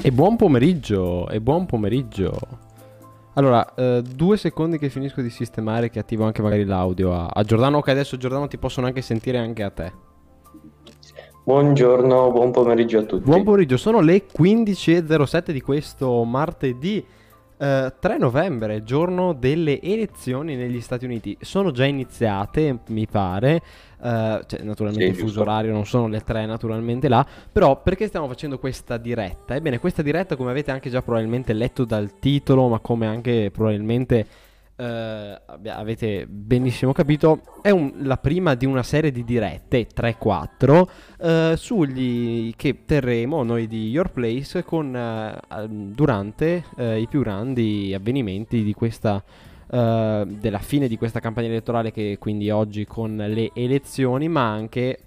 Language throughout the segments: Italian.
E buon pomeriggio, e buon pomeriggio. Allora, eh, due secondi che finisco di sistemare che attivo anche magari l'audio a, a Giordano. Ok, adesso Giordano ti possono anche sentire anche a te. Buongiorno, buon pomeriggio a tutti. Buon pomeriggio, sono le 15.07 di questo martedì eh, 3 novembre, giorno delle elezioni negli Stati Uniti. Sono già iniziate, mi pare. Uh, cioè, naturalmente sì, il fuso orario non sono le 3 naturalmente là, però perché stiamo facendo questa diretta? Ebbene, questa diretta, come avete anche già probabilmente letto dal titolo, ma come anche probabilmente Uh, avete benissimo capito, è un, la prima di una serie di dirette 3-4 uh, sugli che terremo noi di Your Place con, durante i più grandi avvenimenti di questa della fine di questa campagna elettorale che quindi oggi con le elezioni ma anche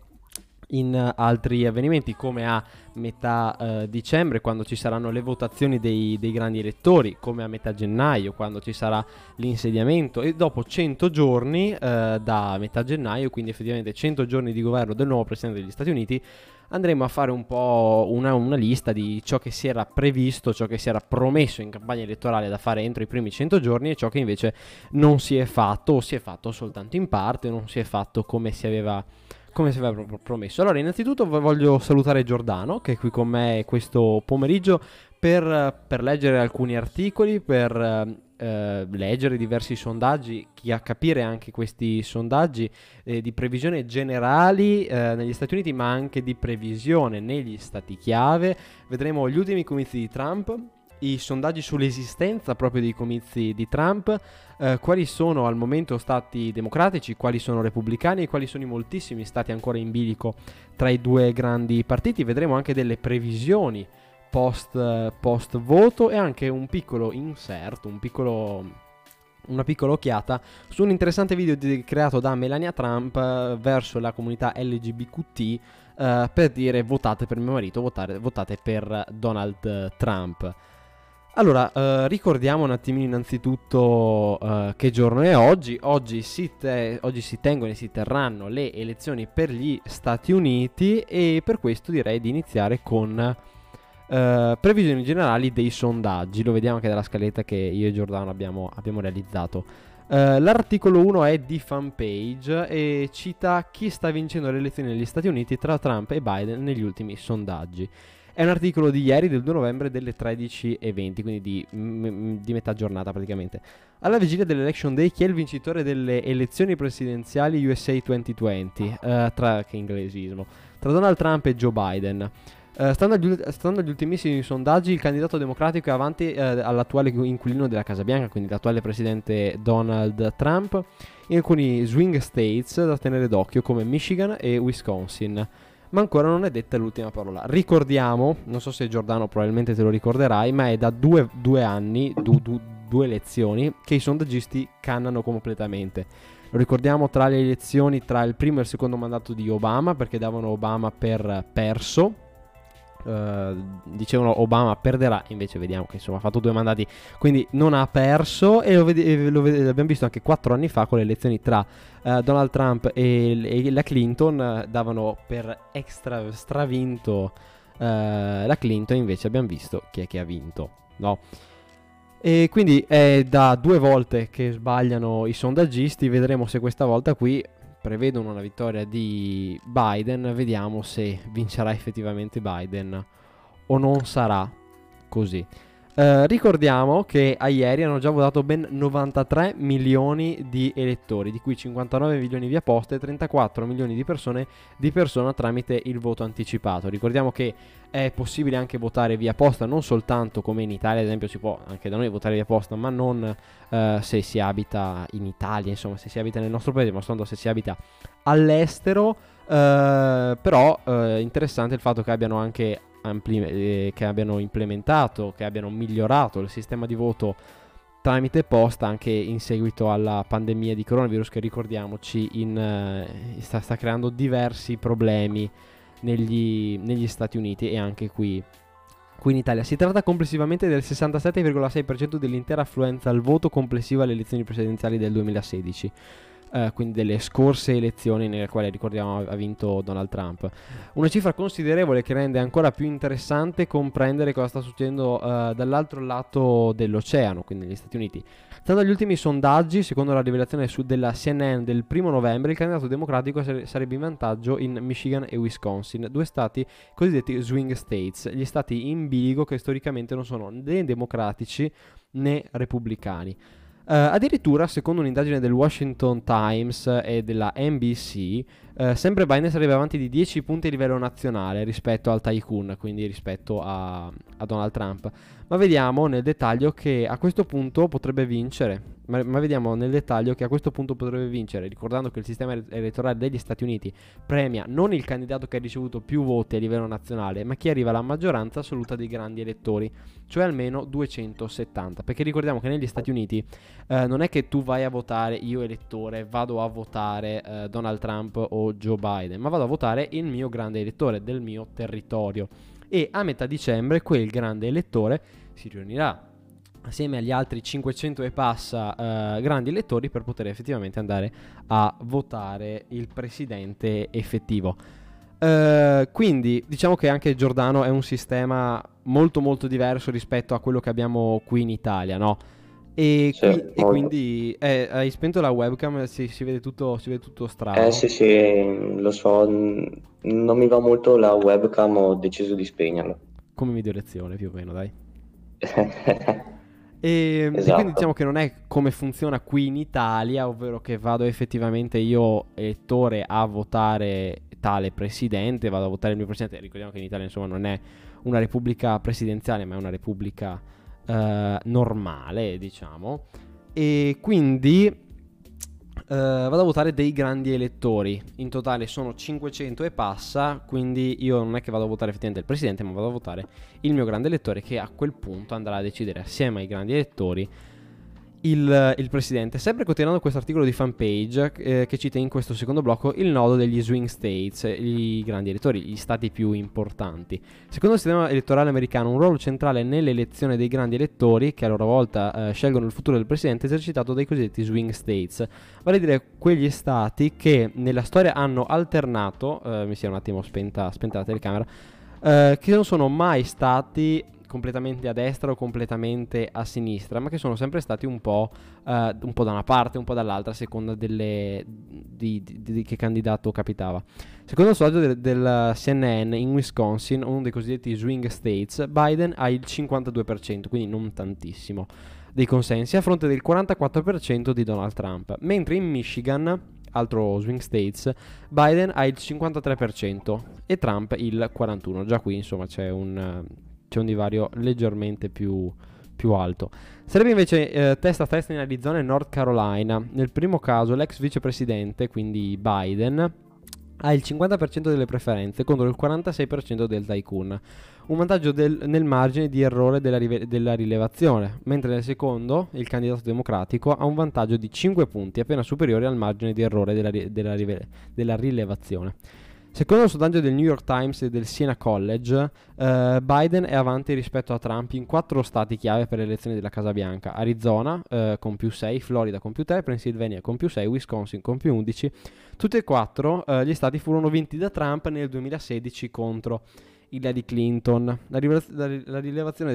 in altri avvenimenti come a metà eh, dicembre quando ci saranno le votazioni dei, dei, grandi elettori, come a metà gennaio quando ci sarà l'insediamento e dopo 100 giorni eh, da metà gennaio, quindi effettivamente 100 giorni di governo del nuovo Presidente degli Stati Uniti, andremo a fare un po' una, una, lista di ciò che si era previsto, ciò che si era promesso in campagna elettorale da fare entro i primi 100 giorni e ciò che invece non si è fatto o si è fatto soltanto in parte, non si è fatto come si aveva come si aveva promesso. Allora, innanzitutto voglio salutare Giordano, che è qui con me questo pomeriggio, per, per leggere alcuni articoli, per eh, leggere diversi sondaggi, a capire anche questi sondaggi eh, di previsione generali eh, negli Stati Uniti, ma anche di previsione negli stati chiave. Vedremo gli ultimi comizi di Trump i sondaggi sull'esistenza proprio dei comizi di Trump, eh, quali sono al momento stati democratici, quali sono repubblicani e quali sono i moltissimi stati ancora in bilico tra i due grandi partiti. Vedremo anche delle previsioni post, post voto e anche un piccolo insert, un piccolo una piccola occhiata su un interessante video di, creato da Melania Trump eh, verso la comunità LGBTQ eh, per dire votate per mio marito, votate, votate per Donald Trump. Allora, eh, ricordiamo un attimino innanzitutto eh, che giorno è oggi. Oggi si, te- oggi si, tengono e si terranno le elezioni per gli Stati Uniti e per questo direi di iniziare con eh, previsioni generali dei sondaggi. Lo vediamo anche dalla scaletta che io e Giordano abbiamo, abbiamo realizzato. Uh, l'articolo 1 è di fanpage e cita chi sta vincendo le elezioni negli Stati Uniti tra Trump e Biden negli ultimi sondaggi. È un articolo di ieri, del 2 novembre, delle 13.20, quindi di, m- di, metà giornata praticamente. Alla vigilia dell'Election Day, chi è il vincitore delle elezioni presidenziali USA 2020? Uh, tra, che inglesismo. Tra Donald Trump e Joe Biden. Uh, stando, agli, stando, agli, ultimissimi sondaggi, il candidato democratico è avanti uh, all'attuale inquilino della Casa Bianca, quindi l'attuale presidente Donald Trump, in alcuni swing states da tenere d'occhio come Michigan e Wisconsin ma ancora non è detta l'ultima parola. Ricordiamo, non so se Giordano probabilmente te lo ricorderai, ma è da due, due anni, du, du, due elezioni, che i sondaggisti cannano completamente. Lo ricordiamo tra le elezioni tra il primo e il secondo mandato di Obama, perché davano Obama per perso, Uh, dicevano Obama perderà, invece vediamo che insomma ha fatto due mandati, quindi non ha perso e lo, vede- lo vede- l'abbiamo visto anche quattro anni fa con le elezioni tra uh, Donald Trump e, e la Clinton, uh, davano per extra stravinto la Clinton, invece abbiamo visto chi è che ha vinto, no? E quindi è da due volte che sbagliano i sondaggisti, vedremo se questa volta qui prevedono una vittoria di Biden, vediamo se vincerà effettivamente Biden o non sarà così. Uh, ricordiamo che a ieri hanno già votato ben 93 milioni di elettori, di cui 59 milioni via posta e 34 milioni di persone di persona tramite il voto anticipato. Ricordiamo che è possibile anche votare via posta, non soltanto come in Italia, ad esempio si può anche da noi votare via posta, ma non uh, se si abita in Italia, insomma se si abita nel nostro paese, ma soltanto se si abita all'estero. Uh, però interessante il fatto che abbiano anche ampli- eh, che abbiano implementato, che abbiano migliorato il sistema di voto tramite posta anche in seguito alla pandemia di coronavirus che ricordiamoci in, eh, sta, sta, creando diversi problemi negli, negli, Stati Uniti e anche qui, qui in Italia. Si tratta complessivamente del 67,6% dell'intera affluenza al voto complessiva alle elezioni presidenziali del 2016. Eh, quindi delle scorse elezioni nelle quali ricordiamo ha vinto Donald Trump. Una cifra considerevole che rende ancora più interessante comprendere cosa sta succedendo eh, dall'altro lato dell'oceano, quindi negli Stati Uniti. Stando agli ultimi sondaggi, secondo la rivelazione su della CNN del primo novembre, il candidato democratico sarebbe in vantaggio in Michigan e Wisconsin, due stati cosiddetti swing states, gli stati in bilico che storicamente non sono né democratici né repubblicani. Uh, addirittura, secondo un'indagine del Washington Times e della NBC, eh, sempre Biden sarebbe avanti di 10 punti a livello nazionale rispetto al tycoon, quindi rispetto a, a Donald Trump. Ma vediamo nel dettaglio che a questo punto potrebbe vincere ma, ma, vediamo nel dettaglio che a questo punto potrebbe vincere, ricordando che il sistema elettorale degli Stati Uniti premia non il candidato che ha ricevuto più voti a livello nazionale, ma chi arriva alla maggioranza assoluta dei grandi elettori, cioè almeno 270. Perché ricordiamo che negli Stati Uniti eh, non è che tu vai a votare, io elettore, vado a votare eh, Donald Trump o Joe Biden, ma vado a votare il mio grande elettore del mio territorio. E a metà dicembre quel grande elettore si riunirà assieme agli altri 500 e passa uh, grandi elettori per poter effettivamente andare a votare il presidente effettivo. Uh, quindi diciamo che anche Giordano è un sistema molto molto diverso rispetto a quello che abbiamo qui in Italia, no? E, sì, qui, e quindi eh, hai spento la webcam, si, si, vede tutto, si vede tutto strano. Eh sì sì, lo so, non mi va molto la webcam, ho deciso di spegnerla. Come video lezione più o meno, dai. E, esatto. quindi diciamo che non è come funziona qui in Italia, ovvero che vado effettivamente io, elettore, a votare tale presidente, vado a votare il mio presidente. Ricordiamo che in Italia insomma non è una repubblica presidenziale, ma è una repubblica eh, normale, diciamo. E quindi Uh, vado a votare dei grandi elettori. In totale sono 500 e passa, quindi io non è che vado a votare effettivamente il presidente, ma vado a votare il mio grande elettore che a quel punto andrà a decidere assieme ai grandi elettori il, il, presidente. Sempre continuando questo articolo di fanpage eh, che cita in questo secondo blocco il nodo degli swing states, i grandi elettori, gli stati più importanti. Secondo il sistema elettorale americano, un ruolo centrale nell'elezione dei grandi elettori, che a loro volta eh, scelgono il futuro del presidente, è esercitato dai cosiddetti swing states, vale a dire quegli stati che nella storia hanno alternato, eh, mi sia un attimo spenta, spenta la telecamera, eh, che non sono mai stati completamente a destra o completamente a sinistra, ma che sono sempre stati un po', uh, un po da una parte, un po' dall'altra, a seconda delle, di, di, di, che candidato capitava. Secondo il sondaggio del, del, CNN in Wisconsin, uno dei cosiddetti swing states, Biden ha il 52%, quindi non tantissimo, dei consensi, a fronte del 44% di Donald Trump, mentre in Michigan altro swing states, Biden ha il 53% e Trump il 41%. Già qui insomma c'è un, c'è un divario leggermente più, più alto. Sarebbe invece eh, testa a testa in Arizona e North Carolina. Nel primo caso l'ex vicepresidente, quindi Biden, ha il 50% delle preferenze contro il 46% del tycoon, un vantaggio del, nel margine di errore della, della, rilevazione, mentre nel secondo, il candidato democratico, ha un vantaggio di 5 punti, appena superiore al margine di errore della, della, della rilevazione. Secondo il sondaggio del New York Times e del Siena College, eh, Biden è avanti rispetto a Trump in quattro stati chiave per le elezioni della Casa Bianca: Arizona eh, con più 6, Florida con più 3, Pennsylvania con più 6, Wisconsin con più 11. Tutti e quattro eh, gli stati furono vinti da Trump nel 2016 contro Hillary Clinton. La, rilevazione la rilevazione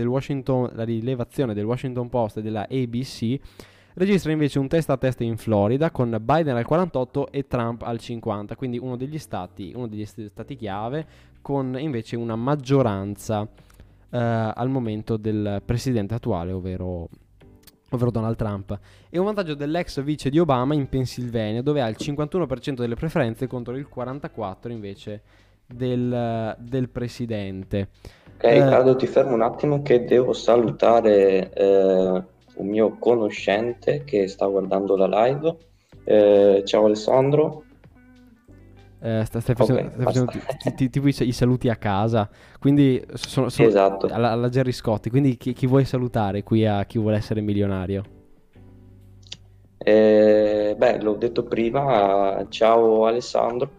del Washington Post e della ABC registra invece un testa a testa in Florida con Biden al 48 e Trump al 50, quindi uno degli stati, uno degli stati chiave con invece una maggioranza eh, al momento del presidente attuale, ovvero ovvero Donald Trump, e un vantaggio dell'ex vice di Obama in Pennsylvania, dove ha il 51% delle preferenze contro il 44% invece del, del presidente. Ok, eh, Riccardo, ti fermo un attimo che devo salutare eh, un mio conoscente che sta guardando la live. Eh, ciao Alessandro. Eh, stai, stai facendo, okay, stai facendo ti, ti, tipo i, saluti a casa, quindi sono, sono esatto. alla, alla, Jerry Scotti. Quindi chi, chi, vuoi salutare qui a chi vuole essere milionario? Eh, beh, l'ho detto prima. Ciao Alessandro.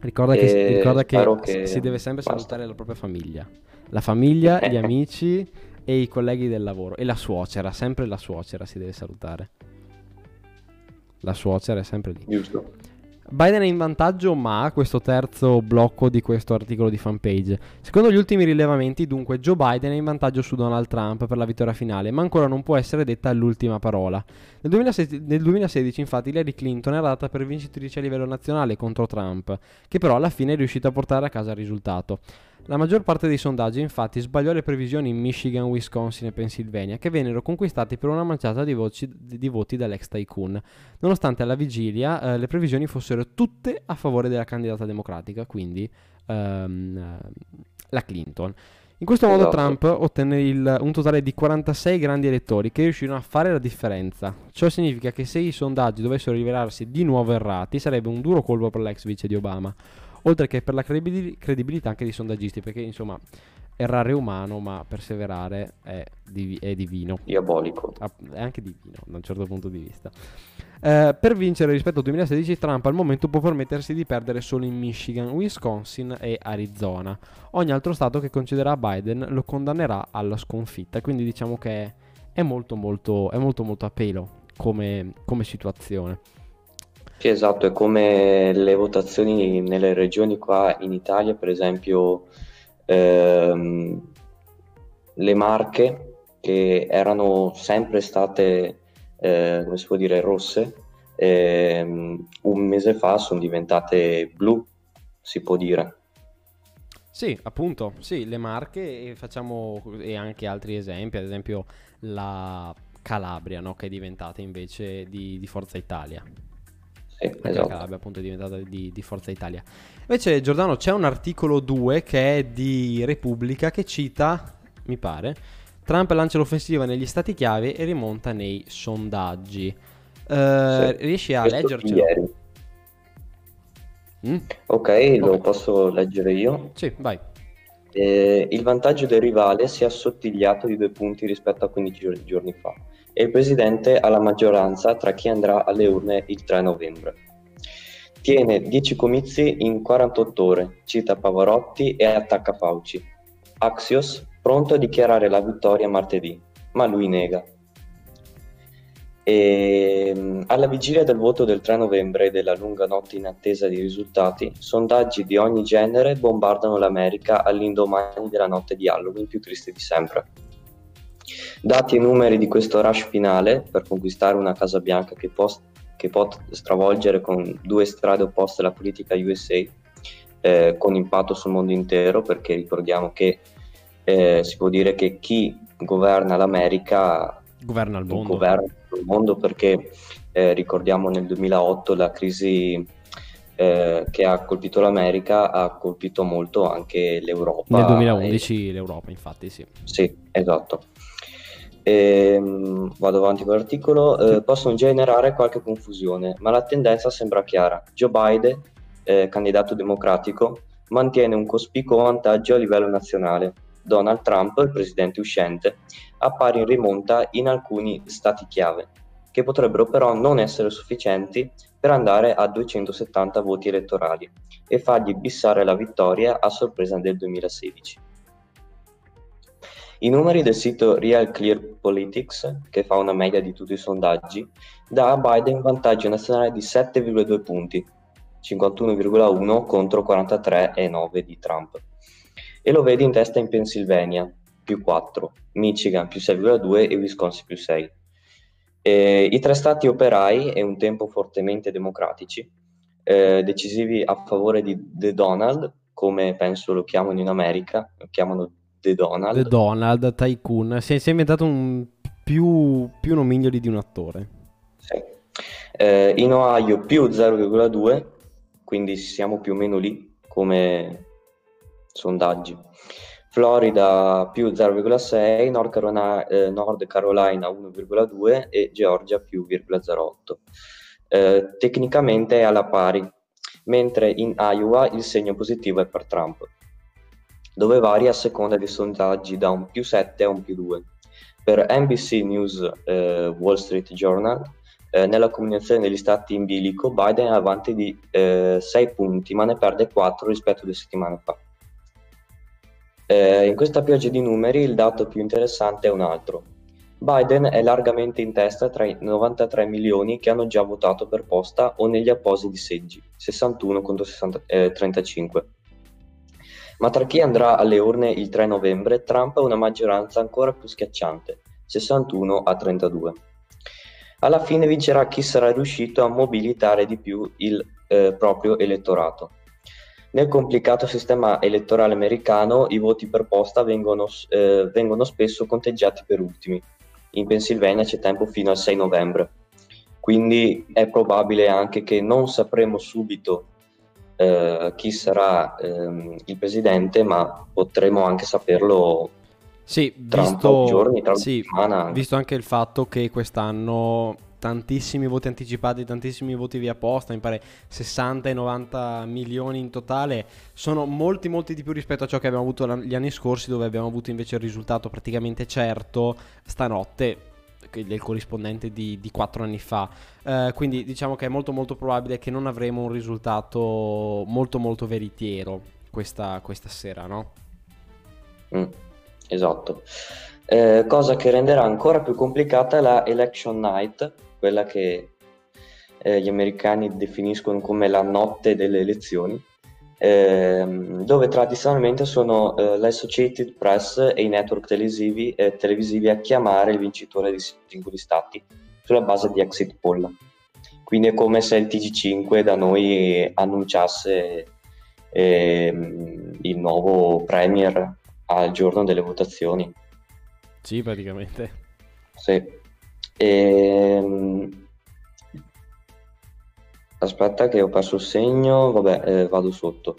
Ricorda che, ricorda che, che si deve sempre basta. salutare la propria famiglia, la famiglia, gli amici e i colleghi del lavoro e la suocera, sempre la suocera si deve salutare. La suocera è sempre lì. Giusto. Biden è in vantaggio, ma questo terzo blocco di questo articolo di fanpage. Secondo gli ultimi rilevamenti, dunque, Joe Biden è in vantaggio su Donald Trump per la vittoria finale, ma ancora non può essere detta l'ultima parola. Nel 2016, nel 2016 infatti, Hillary Clinton era data per vincitrice a livello nazionale contro Trump, che però alla fine è riuscita a portare a casa il risultato. La maggior parte dei sondaggi infatti sbagliò le previsioni in Michigan, Wisconsin e Pennsylvania che vennero conquistati per una manciata di, voci, di voti dall'ex tycoon, nonostante alla vigilia eh, le previsioni fossero tutte a favore della candidata democratica, quindi ehm, la Clinton. In questo modo esatto. Trump ottenne il, un totale di 46 grandi elettori che riuscirono a fare la differenza. Ciò significa che se i sondaggi dovessero rivelarsi di nuovo errati sarebbe un duro colpo per l'ex vice di Obama oltre che per la credibilità anche dei sondaggisti, perché insomma errare è umano, ma perseverare è, div- è divino. Diabolico. Ah, è anche divino da un certo punto di vista. Eh, per vincere rispetto al 2016, Trump al momento può permettersi di perdere solo in Michigan, Wisconsin e Arizona. Ogni altro stato che concederà a Biden lo condannerà alla sconfitta. Quindi diciamo che è molto molto, è molto, molto a pelo come, come situazione. Sì, esatto, è come le votazioni nelle regioni qua in Italia, per esempio ehm, le Marche, che erano sempre state, eh, come si può dire, rosse, ehm, un mese fa sono diventate blu, si può dire. Sì, appunto, sì, le Marche e facciamo e anche altri esempi, ad esempio la Calabria, no, che è diventata invece di, di Forza Italia. Sì, esatto. Calabria appunto è diventata di, di, Forza Italia. Invece Giordano c'è un articolo 2 che è di Repubblica che cita, mi pare, Trump lancia l'offensiva negli stati chiave e rimonta nei sondaggi. Uh, sì, riesci a leggercelo? Ieri. Mm? Ok, lo posso leggere io? Sì, vai. Eh, il vantaggio del rivale si è assottigliato di due punti rispetto a 15 giorni fa e il presidente ha la maggioranza tra chi andrà alle urne il 3 novembre. Tiene 10 comizi in 48 ore, cita Pavarotti e attacca Fauci. Axios pronto a dichiarare la vittoria martedì, ma lui nega. E, ehm, alla vigilia del voto del 3 novembre e della lunga notte in attesa di risultati, sondaggi di ogni genere bombardano l'America all'indomani della notte di Halloween più triste di sempre. Dati i numeri di questo rush finale per conquistare una Casa Bianca che, post, che può stravolgere con due strade opposte la politica USA, eh, con impatto sul mondo intero, perché ricordiamo che eh, si può dire che chi governa l'America governa il mondo, governa il mondo perché eh, ricordiamo nel 2008 la crisi eh, che ha colpito l'America ha colpito molto anche l'Europa. Nel 2011 e... l'Europa, infatti, sì. Sì, esatto. Ehm, vado avanti con l'articolo, eh, possono generare qualche confusione, ma la tendenza sembra chiara. Joe Biden, eh, candidato democratico, mantiene un cospicuo vantaggio a livello nazionale. Donald Trump, il presidente uscente, appare in rimonta in alcuni stati chiave, che potrebbero però non essere sufficienti per andare a 270 voti elettorali e fargli bissare la vittoria a sorpresa del 2016. I numeri del sito Real Clear Politics, che fa una media di tutti i sondaggi, dà a Biden un vantaggio nazionale di 7,2 punti, 51,1 contro 43,9 di Trump. E lo vede in testa in Pennsylvania, più 4, Michigan più 6,2 e Wisconsin più 6. E I tre stati operai e un tempo fortemente democratici, eh, decisivi a favore di The Donald, come penso lo chiamano in America, lo chiamano The Donald. The Donald, Tycoon. Si è, si è inventato un più, più nomignoli di un attore. Sì. Eh, in Ohio più 0,2, quindi siamo più o meno lì come sondaggi. Florida più 0,6, Nord Carolina, eh, Nord Carolina 1,2 e Georgia più 0,08. Eh, tecnicamente è alla pari, mentre in Iowa il segno positivo è per Trump dove varia a seconda dei sondaggi da un più 7 a un più 2. Per NBC News eh, Wall Street Journal, eh, nella combinazione degli stati in bilico, Biden è avanti di eh, 6 punti, ma ne perde 4 rispetto a due settimane fa. Eh, in questa pioggia di numeri il dato più interessante è un altro. Biden è largamente in testa tra i 93 milioni che hanno già votato per posta o negli appositi seggi, 61 contro 60, eh, 35. Ma tra chi andrà alle urne il 3 novembre, Trump ha una maggioranza ancora più schiacciante, 61 a 32. Alla fine vincerà chi sarà riuscito a mobilitare di più il eh, proprio elettorato. Nel complicato sistema elettorale americano i voti per posta vengono, eh, vengono spesso conteggiati per ultimi. In Pennsylvania c'è tempo fino al 6 novembre, quindi è probabile anche che non sapremo subito eh, chi sarà ehm, il presidente, ma potremo anche saperlo sì, tra visto, un po' di giorni, tra una sì, settimana. visto anche il fatto che quest'anno tantissimi voti anticipati, tantissimi voti via posta, mi pare 60 e 90 milioni in totale, sono molti molti di più rispetto a ciò che abbiamo avuto gli anni scorsi dove abbiamo avuto invece il risultato praticamente certo stanotte del corrispondente di, di 4 anni fa. Eh, quindi diciamo che è molto molto probabile che non avremo un risultato molto molto veritiero questa, questa sera, no? Mm, esatto. Eh, cosa che renderà ancora più complicata la election night, quella che eh, gli americani definiscono come la notte delle elezioni, ehm, dove tradizionalmente sono eh, l'Associated Press e i network televisivi, eh, televisivi, a chiamare il vincitore di singoli stati sulla base di exit poll. Quindi è come se il TG5 da noi annunciasse ehm, il nuovo premier al giorno delle votazioni. Sì, praticamente. Sì. Ehm... Aspetta che ho perso il segno, vabbè, eh, vado sotto.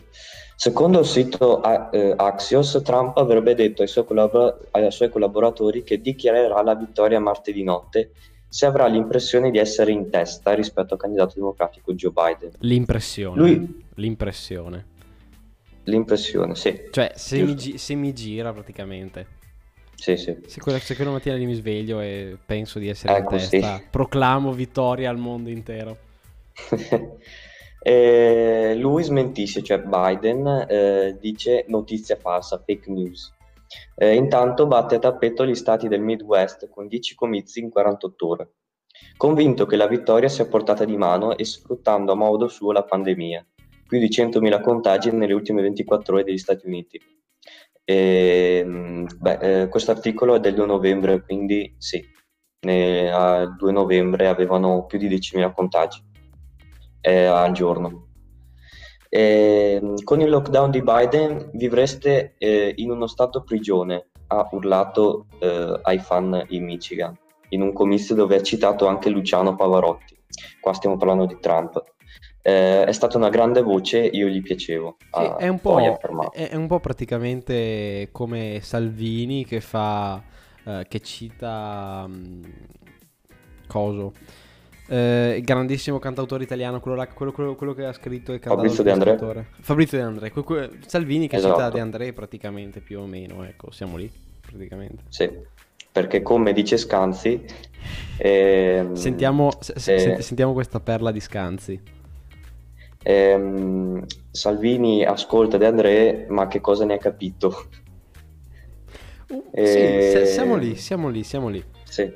Secondo il sito eh, Axios, Trump avrebbe detto ai suoi, collabor- ai suoi collaboratori che dichiarerà la vittoria martedì notte se avrà l'impressione di essere in testa rispetto al candidato democratico Joe Biden. L'impressione. Lui... L'impressione. L'impressione, sì. Cioè, se mi, gi- se mi, gira praticamente. Sì, sì. Se quella, se quella mattina mi sveglio e penso di essere ecco, in testa, sì. proclamo vittoria al mondo intero. Eh, lui smentisce, cioè Biden eh, dice notizia falsa, fake news. Eh, intanto batte a tappeto gli stati del Midwest con 10 comizi in 48 ore, convinto che la vittoria sia portata di mano e sfruttando a modo suo la pandemia. Più di 100.000 contagi nelle ultime 24 ore degli Stati Uniti. E, eh, questo articolo è del 2 novembre, quindi sì, ne, al 2 novembre avevano più di 10.000 contagi eh, al giorno. E, con il lockdown di Biden vivreste eh, in uno stato prigione, ha urlato eh, ai fan in Michigan, in un comizio dove ha citato anche Luciano Pavarotti. Qua stiamo parlando di Trump. Eh, è stata una grande voce, io gli piacevo. Sì, è, un è, un po', praticamente come Salvini che fa, eh, che cita... Um, coso? Eh, il grandissimo cantautore italiano, quello, là, quello, quello, quello, che ha scritto e cantato Fabrizio De André. Fabrizio De André, Salvini che esatto. cita De André praticamente più o meno, ecco, siamo lì praticamente. Sì, perché come dice Scanzi... Ehm, sentiamo, eh, sentiamo questa perla di Scanzi. Ehm, Salvini ascolta De André, ma che cosa ne ha capito? Uh, e... Sì, siamo lì, siamo lì, siamo lì. Sì.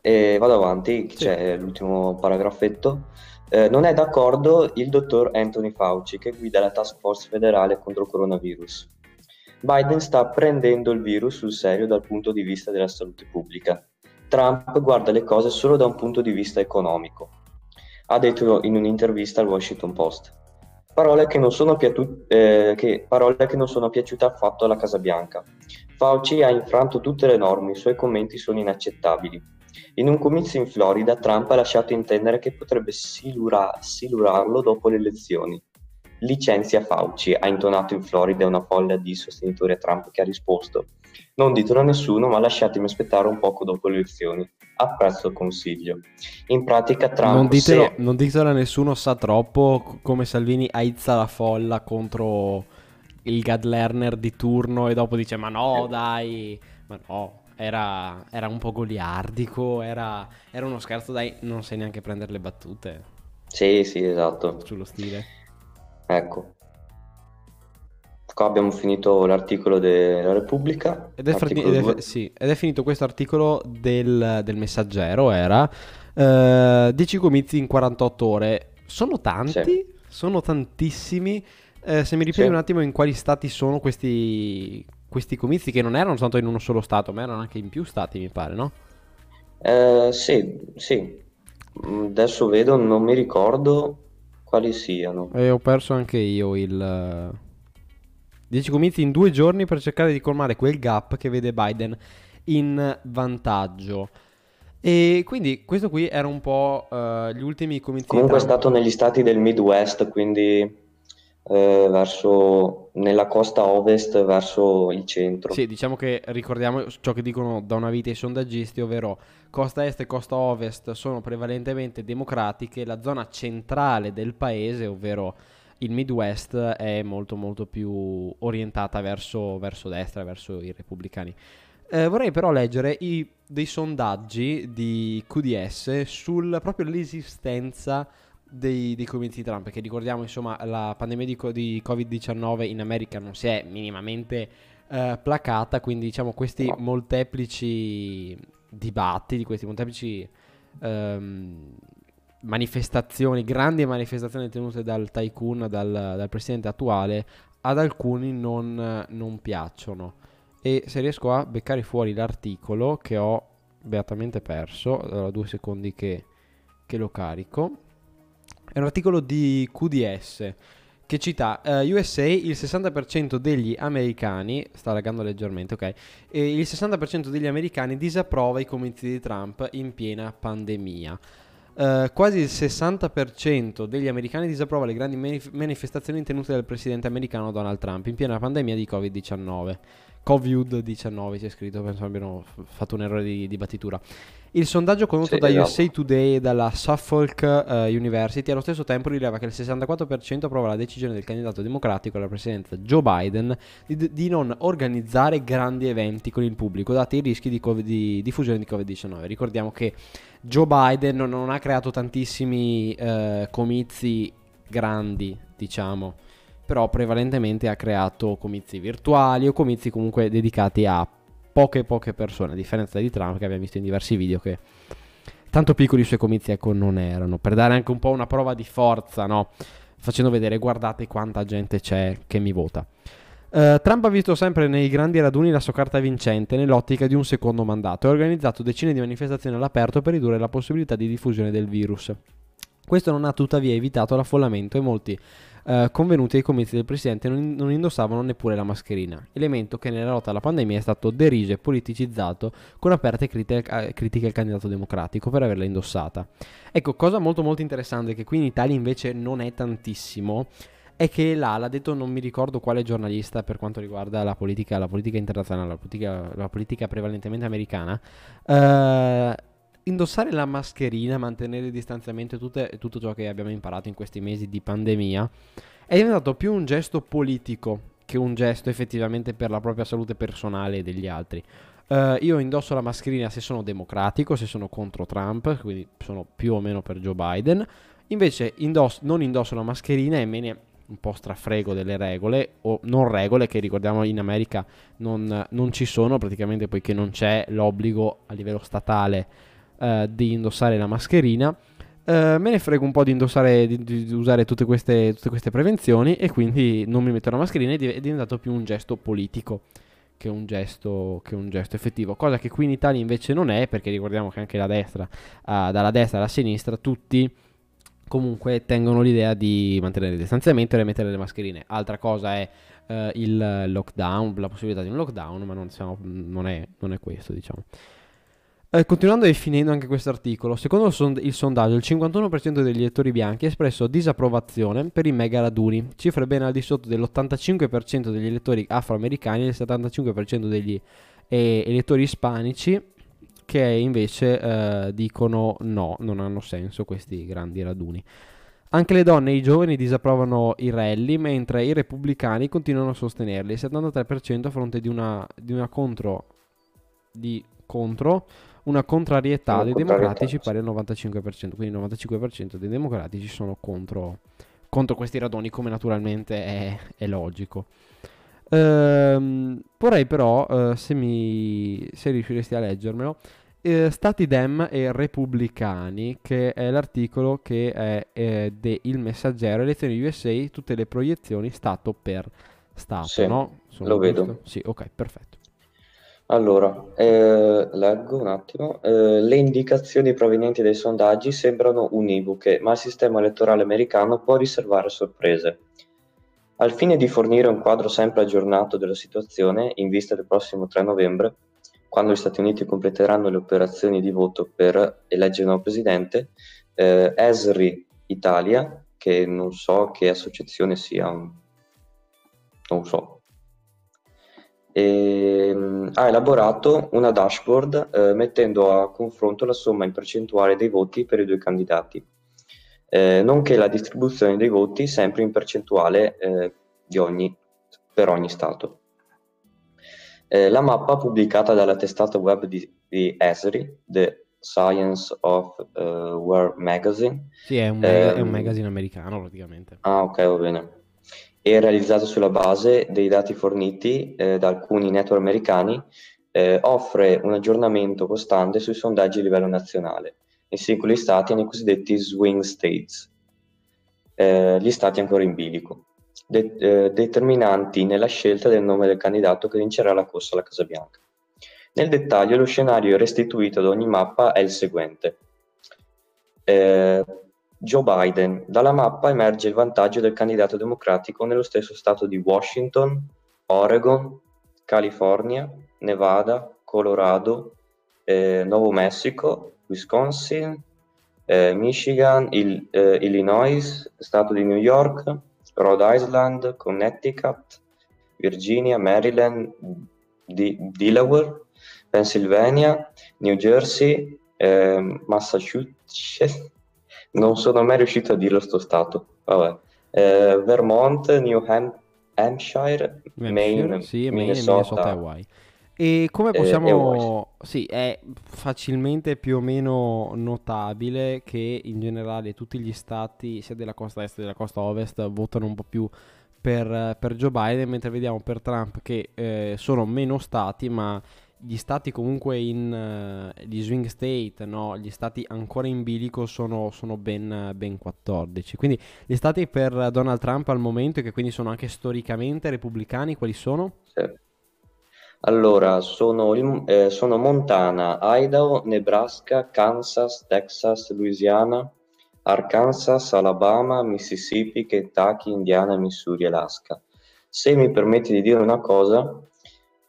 E vado avanti, sì. c'è l'ultimo paragrafetto. Eh, non è d'accordo il dottor Anthony Fauci, che guida la task force federale contro il coronavirus. Biden sta prendendo il virus sul serio dal punto di vista della salute pubblica. Trump guarda le cose solo da un punto di vista economico, ha detto in un'intervista al Washington Post. Parole che non sono, piatu- eh, che, parole che non sono piaciute affatto alla Casa Bianca. Fauci ha infranto tutte le norme, i suoi commenti sono inaccettabili. In un comizio in Florida, Trump ha lasciato intendere che potrebbe silura- silurarlo dopo le elezioni. Licenzia Fauci, ha intonato in Florida una folla di sostenitori a Trump che ha risposto non ditelo a nessuno, ma lasciatemi aspettare un poco dopo le elezioni. Apprezzo il consiglio. In pratica Trump... Non ditelo, se... non ditelo a nessuno, sa troppo come Salvini aizza la folla contro il Gad Lerner di turno e dopo dice ma no dai, ma no, era, era un po' goliardico, era, era, uno scherzo, dai, non sai neanche prendere le battute. Sì, sì, esatto. Sullo stile. Ecco. qua abbiamo finito l'articolo della Repubblica. Ed è, frati- ed è, sì, ed è finito questo articolo del, del messaggero, era uh, 10 comizi in 48 ore. Sono tanti? Sì. Sono tantissimi. Eh, se mi ripeti sì. un attimo in quali stati sono questi, questi comizi, che non erano soltanto in uno solo stato, ma erano anche in più stati, mi pare, no? Eh, sì, sì. Mm, adesso vedo, non mi ricordo quali siano. E ho perso anche io il... 10 comizi in due giorni per cercare di colmare quel gap che vede Biden in vantaggio. E quindi questo qui era un po' uh, gli ultimi comizi. Comunque è stato negli stati del Midwest, quindi eh, verso, nella costa ovest verso il centro. Sì, diciamo che ricordiamo ciò che dicono da una vita i sondaggisti, ovvero costa est e costa ovest sono prevalentemente democratiche, la zona centrale del paese, ovvero il Midwest, è molto molto più orientata verso, verso destra, verso i repubblicani. Eh, vorrei però leggere i, dei sondaggi di QDS sul proprio l'esistenza dei, dei comizi Trump, perché ricordiamo insomma la pandemia di, di Covid-19 in America non si è minimamente eh, placata, quindi diciamo questi no. molteplici dibattiti, questi molteplici ehm, manifestazioni, grandi manifestazioni tenute dal tycoon, dal, dal presidente attuale, ad alcuni non, non piacciono. E se riesco a beccare fuori l'articolo che ho beatamente perso, allora due secondi che, che lo carico. È un articolo di QDS che cita eh, USA il 60% degli americani, sta laggando leggermente, ok, e il 60% degli americani disapprova i comizi di Trump in piena pandemia. Uh, quasi il 60% degli americani disapprova le grandi manif- manifestazioni tenute dal presidente americano Donald Trump in piena pandemia di Covid-19. Covid-19 c'è scritto, penso abbiano fatto un errore di, di battitura. Il sondaggio condotto sì, da esatto. USA Today e dalla Suffolk uh, University allo stesso tempo rileva che il 64% approva la decisione del candidato democratico alla presidenza Joe Biden di, di, non organizzare grandi eventi con il pubblico, dati i rischi di, COVID, di diffusione di Covid-19. Ricordiamo che Joe Biden non, non ha creato tantissimi uh, comizi grandi, diciamo però prevalentemente ha creato comizi virtuali o comizi comunque dedicati a poche poche persone, a differenza di Trump che abbiamo visto in diversi video che tanto piccoli i suoi comizi ecco non erano, per dare anche un po' una prova di forza, no? Facendo vedere guardate quanta gente c'è che mi vota. Uh, Trump ha visto sempre nei grandi raduni la sua carta vincente nell'ottica di un secondo mandato e ha organizzato decine di manifestazioni all'aperto per ridurre la possibilità di diffusione del virus. Questo non ha tuttavia evitato l'affollamento e molti eh, convenuti ai comizi del presidente non, non, indossavano neppure la mascherina, elemento che nella lotta alla pandemia è stato deriso e politicizzato con aperte critiche, critiche al candidato democratico per averla indossata. Ecco, cosa molto molto interessante che qui in Italia invece non è tantissimo è che là l'ha detto non mi ricordo quale giornalista per quanto riguarda la politica, la politica internazionale, la politica, la politica prevalentemente americana. Uh, indossare la mascherina, mantenere il distanziamento e tutto ciò che abbiamo imparato in questi mesi di pandemia è diventato più un gesto politico che un gesto effettivamente per la propria salute personale e degli altri. Uh, io indosso la mascherina se sono democratico, se sono contro Trump, quindi sono più o meno per Joe Biden. Invece indosso, non indosso la mascherina e me ne un po' strafrego delle regole, o non regole che ricordiamo in America non, non ci sono praticamente poiché non c'è l'obbligo a livello statale uh, di indossare la mascherina. Uh, me ne frego un po' di indossare, di, di usare tutte queste, tutte queste, prevenzioni e quindi non mi metto la mascherina ed è diventato più un gesto politico che un gesto, che un gesto effettivo, cosa che qui in Italia invece non è perché ricordiamo che anche la destra, uh, dalla destra alla sinistra, tutti comunque tengono l'idea di mantenere il distanziamento e mettere le mascherine. Altra cosa è uh, il lockdown, la possibilità di un lockdown, ma non, siamo, non, è, non è questo diciamo. Eh, continuando e finendo anche questo articolo, secondo il, sond- il, sondaggio il 51% degli elettori bianchi ha espresso disapprovazione per i mega raduni, cifre ben al di sotto dell'85% degli elettori afroamericani e del 75% degli eh, elettori ispanici che invece eh, dicono no, non hanno senso questi grandi raduni. Anche le donne e i giovani disapprovano i rally, mentre i repubblicani continuano a sostenerli, il 73% a fronte di una, di una contro, di contro una contrarietà una dei democratici pari al 95%, quindi il 95% dei democratici sono contro, contro questi radoni, come naturalmente è, è logico. Ehm, vorrei però, eh, se, mi, se riusciresti a leggermelo, eh, Stati Dem e Repubblicani, che è l'articolo che è eh, de Il Messaggero, elezioni USA, tutte le proiezioni Stato per Stato, Sì, no? Sono lo giusto? vedo. Sì, ok, perfetto. Allora, eh, leggo un attimo. Eh, le indicazioni provenienti dai sondaggi sembrano univoche, ma il sistema elettorale americano può riservare sorprese. Al fine di fornire un quadro sempre aggiornato della situazione, in vista del prossimo 3 novembre, quando gli Stati Uniti completeranno le operazioni di voto per eleggere il nuovo presidente, eh, ESRI Italia, che non so che associazione sia, non so, ehm, ha elaborato una dashboard eh, mettendo a confronto la somma in percentuale dei voti per i due candidati, eh, nonché la distribuzione dei voti sempre in percentuale eh, di ogni- per ogni Stato. Eh, la mappa pubblicata dalla testata web di, di ESRI, The Science of eh, War Magazine, Sì, è un, mag- è un Ehm, magazine americano praticamente. Ah, ok, va bene. È realizzato sulla base dei dati forniti eh, da alcuni network americani, eh, offre un aggiornamento costante sui sondaggi a livello nazionale, nei singoli stati e nei cosiddetti swing states, eh, gli stati ancora in bilico, de- eh, determinanti nella scelta del nome del candidato che vincerà la corsa alla Casa Bianca. Nel dettaglio, lo scenario restituito da ogni mappa è il seguente. Joe Biden. Dalla mappa emerge il vantaggio del candidato democratico nello stesso stato di Washington, Oregon, California, Nevada, Colorado, eh, Nuovo Messico, Wisconsin, eh, Michigan, il- eh, Illinois, stato di New York, Rhode Island, Connecticut, Virginia, Maryland, Di- Delaware, Pennsylvania, New Jersey, eh, Massachusetts, non sono mai riuscito a dirlo sto stato, vabbè. Eh, Vermont, New Ham- Hampshire, Hampshire, Maine, sì, Maine, Minnesota, Minnesota e Hawaii. E come eh, possiamo... Washington. Sì, è facilmente più o meno notabile che in generale tutti gli stati, sia della costa est che della costa ovest, votano un po' più per, per Joe Biden, mentre vediamo per Trump che eh, sono meno stati, ma gli stati comunque in... eh, gli swing state, no? Gli stati ancora in bilico sono, sono ben, ben 14. Quindi gli stati per Donald Trump al momento, che quindi sono anche storicamente repubblicani, quali sono? Sì. Allora, sono, il- eh, sono Montana, Idaho, Nebraska, Kansas, Texas, Louisiana, Arkansas, Alabama, Mississippi, Kentucky, Indiana, Missouri, Alaska. Se mi permetti di dire una cosa,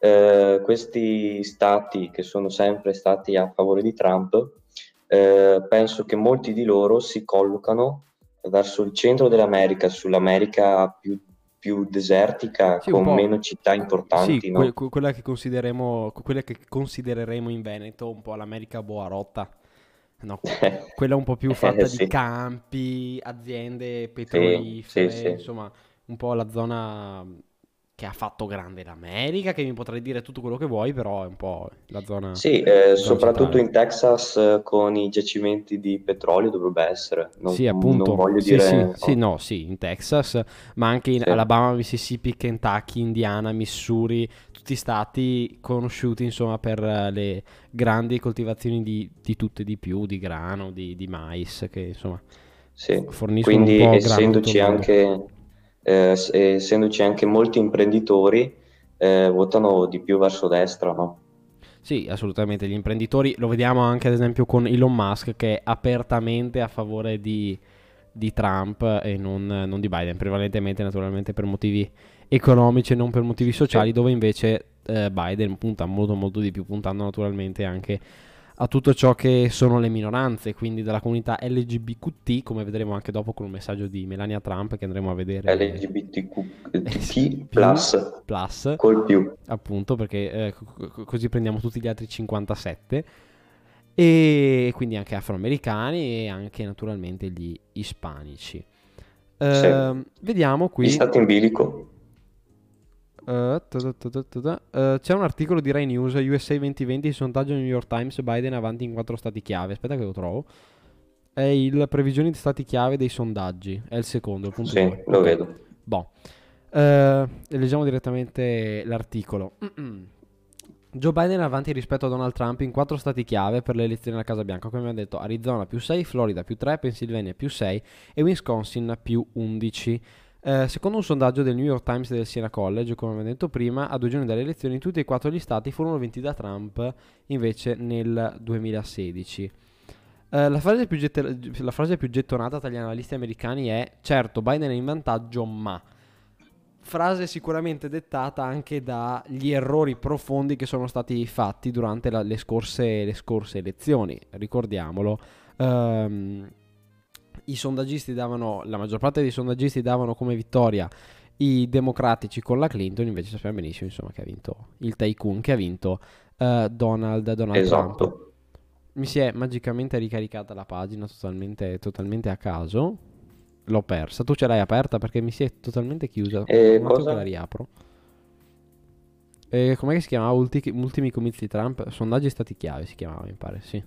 eh, questi stati che sono sempre stati a favore di Trump, eh, penso che molti di loro si collocano verso il centro dell'America, sull'America più, più desertica, Sì, con meno città importanti, Sì, no? que- que- quella che quella che considereremo in Veneto un po' l'America boa rotta. No, quella un po' più fatta Eh, di sì. campi, aziende petrolifere, insomma, un po' la zona che ha fatto grande l'America, che mi potrai dire tutto quello che vuoi, però è un po' la zona, Sì, eh, zona soprattutto centrale. in Texas eh, con i giacimenti di petrolio dovrebbe essere. Non, Sì, non appunto. voglio Sì, sì, dire... sì, no, sì, in Texas, ma anche in Sì. Alabama, Mississippi, Kentucky, Indiana, Missouri, tutti stati conosciuti, insomma, per eh, le grandi coltivazioni di, di tutto e di più, di grano, di, di mais, che insomma Sì, forniscono un quindi po' a tutto essendoci il mondo. Eh, essendoci anche molti imprenditori, eh, votano di più verso destra, no? Sì, assolutamente. Gli imprenditori lo vediamo anche ad esempio con Elon Musk che è apertamente a favore di, di Trump e non, non di Biden, prevalentemente naturalmente per motivi economici e non per motivi sociali, dove invece eh, Biden punta molto molto di più, puntando naturalmente anche a tutto ciò che sono le minoranze, quindi dalla comunità LGBTQ, come vedremo anche dopo con un messaggio di Melania Trump che andremo a vedere eh, sì, LGBTQ+, più plus col più. appunto perché eh, co- co- così prendiamo tutti gli altri 57 e quindi anche afroamericani e anche naturalmente gli ispanici. Sì. Ehm, vediamo Gli qui. stati in bilico. Eh, ta ta ta. Eh, c'è un articolo di Rai News USA 2020 sondaggio New York Times Biden avanti in quattro stati chiave aspetta che lo trovo è il previsioni di stati chiave dei sondaggi è il secondo il punto Sì, due. lo vedo. Boh. Uh, leggiamo direttamente l'articolo. Joe Biden è avanti rispetto a Donald Trump in quattro stati chiave per le elezioni alla Casa Bianca, come abbiamo detto Arizona più 6, Florida più 3, Pennsylvania più 6 e Wisconsin più 11. Eh, secondo un sondaggio del New York Times e del Siena College, come abbiamo detto prima, a due giorni dalle elezioni tutti e quattro gli stati furono vinti da Trump invece nel 2016. Eh, la, frase get- la, frase più gettonata tra gli analisti americani è certo Biden è in vantaggio ma frase sicuramente dettata anche dagli errori profondi che sono stati fatti durante la, le, scorse, le, scorse, elezioni ricordiamolo um, i sondaggisti davano, la maggior parte dei sondaggisti davano come vittoria i democratici con la Clinton, invece sappiamo benissimo insomma, che ha vinto il tycoon, che ha vinto uh, Donald, Donald esatto. Trump. Mi si è magicamente ricaricata la pagina totalmente, totalmente a caso. L'ho persa. Tu ce l'hai aperta perché mi si è totalmente chiusa. E eh, cosa? la riapro. E com'è che si chiamava? Ulti- ultimi comizi di Trump? Sondaggi stati chiave si chiamava, mi pare, sì.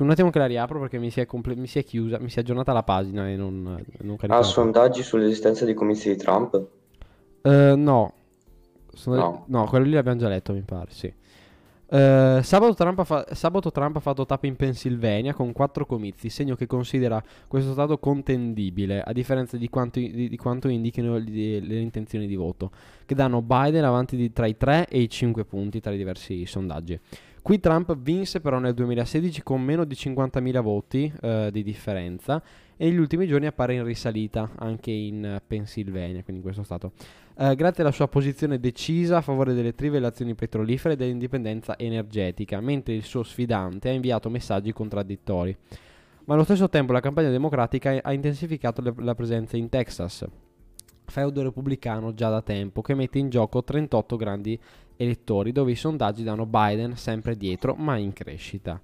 C'è un attimo che la riapro perché mi si è, comple- mi si è chiusa, mi si è aggiornata la pagina e non, non caricava. Ah, sondaggi sull'esistenza di comizi di Trump? Uh, no. Sondaggi... no. No, quello lì l'abbiamo già letto, mi pare, sì. Uh, sabato, Trump fa- sabato, Trump ha fatto tappa in Pennsylvania con quattro comizi, segno che considera questo stato contendibile, a differenza di quanto, di, di quanto indichino le, le, intenzioni di voto, che danno Biden avanti di, tra i 3 e i 5 punti tra i diversi sondaggi. Qui Trump vinse però nel 2016 con meno di 50.000 voti uh, di differenza e negli ultimi giorni appare in risalita anche in Pennsylvania, quindi in questo stato eh, grazie alla sua posizione decisa a favore delle trivellazioni petrolifere e dell'indipendenza energetica, mentre il suo sfidante ha inviato messaggi contraddittori. Ma allo stesso tempo la campagna democratica ha intensificato le, la presenza in Texas, feudo repubblicano già da tempo, che mette in gioco 38 grandi elettori, dove i sondaggi danno Biden sempre dietro, ma in crescita.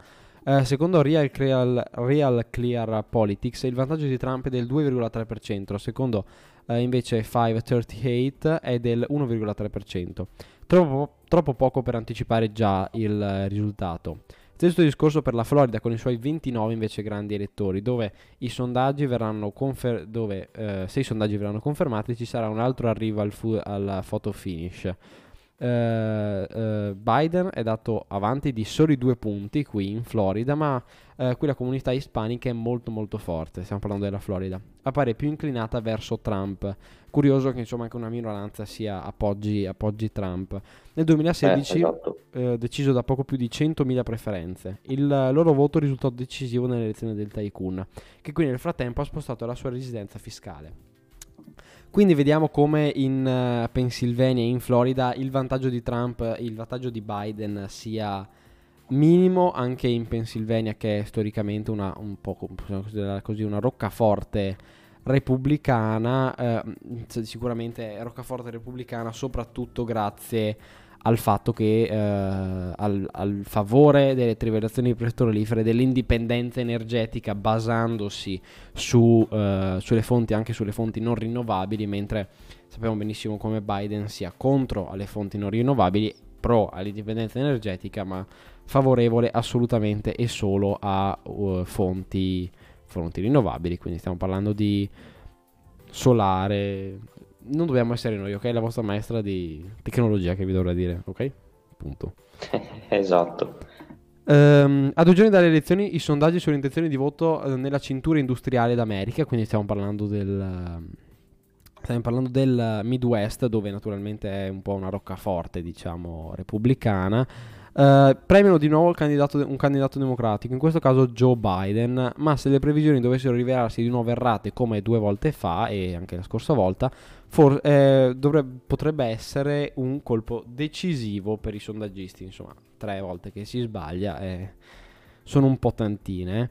Uh, secondo Real Clear, Real Clear, Politics il vantaggio di Trump è del 2,3%, secondo uh, invece 538 è del 1,3%. Troppo, troppo poco per anticipare già il uh, risultato. Stesso discorso per la Florida con i suoi 29 invece grandi elettori, dove i sondaggi verranno confer- dove eh, se i sondaggi verranno confermati ci sarà un altro arrivo al, fu- al photo finish. Uh, uh, Biden è dato avanti di soli due punti qui in Florida, ma uh, qui la comunità ispanica è molto molto forte, stiamo parlando della Florida, appare più inclinata verso Trump. Curioso che insomma anche una minoranza sia appoggi, appoggi Trump. Nel 2016, eh, esatto. deciso da poco più di 100.000 preferenze, il loro voto risultò decisivo nell'elezione del Tycoon, che qui nel frattempo ha spostato la sua residenza fiscale. Quindi vediamo come in uh, Pennsylvania e in Florida il vantaggio di Trump, il vantaggio di Biden sia minimo anche in Pennsylvania che è storicamente una, un così, una roccaforte repubblicana, eh, sicuramente roccaforte repubblicana soprattutto grazie a al fatto che eh, al, al, favore delle trivellazioni petrolifere, dell'indipendenza energetica basandosi su, eh, sulle fonti, anche sulle fonti non rinnovabili, mentre sappiamo benissimo come Biden sia contro alle fonti non rinnovabili, pro all'indipendenza energetica, ma favorevole assolutamente e solo a uh, fonti, fonti rinnovabili, quindi stiamo parlando di solare, non dobbiamo essere noi, ok? La vostra maestra di tecnologia che vi dovrà dire, ok? Punto. esatto. Um, a due giorni dalle elezioni i sondaggi sulle intenzioni di voto uh, nella cintura industriale d'America, quindi stiamo parlando del... Uh, stiamo parlando del Midwest, dove naturalmente è un po' una roccaforte, diciamo, repubblicana. Uh, premiano di nuovo candidato, un candidato democratico, in questo caso Joe Biden, ma se le previsioni dovessero rivelarsi di nuovo errate come due volte fa e anche la scorsa volta, for, eh, dovrebbe, potrebbe essere un colpo decisivo per i sondaggisti, insomma, tre volte che si sbaglia eh, sono un po' tantine.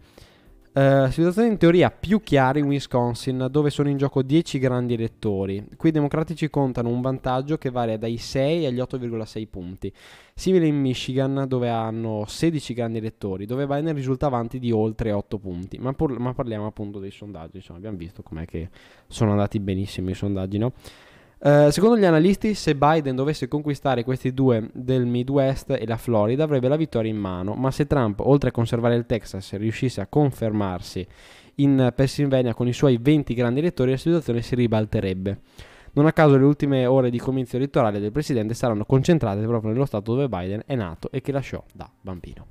Uh, situazione in teoria più chiara in Wisconsin, dove sono in gioco 10 grandi elettori. Qui i democratici contano un vantaggio che varia dai 6 agli 8,6 punti. Simile in Michigan, dove hanno 16 grandi elettori, dove Biden risulta avanti di oltre 8 punti. Ma, pur, ma parliamo appunto dei sondaggi, insomma, abbiamo visto com'è che sono andati benissimo i sondaggi, no? Uh, secondo gli analisti, se Biden dovesse conquistare questi due del Midwest e la Florida, avrebbe la vittoria in mano, ma se Trump, oltre a conservare il Texas, riuscisse a confermarsi in Pennsylvania con i suoi 20 grandi elettori, la situazione si ribalterebbe. Non a caso le ultime ore di comizio elettorale del presidente saranno concentrate proprio nello stato dove Biden è nato e che lasciò da bambino.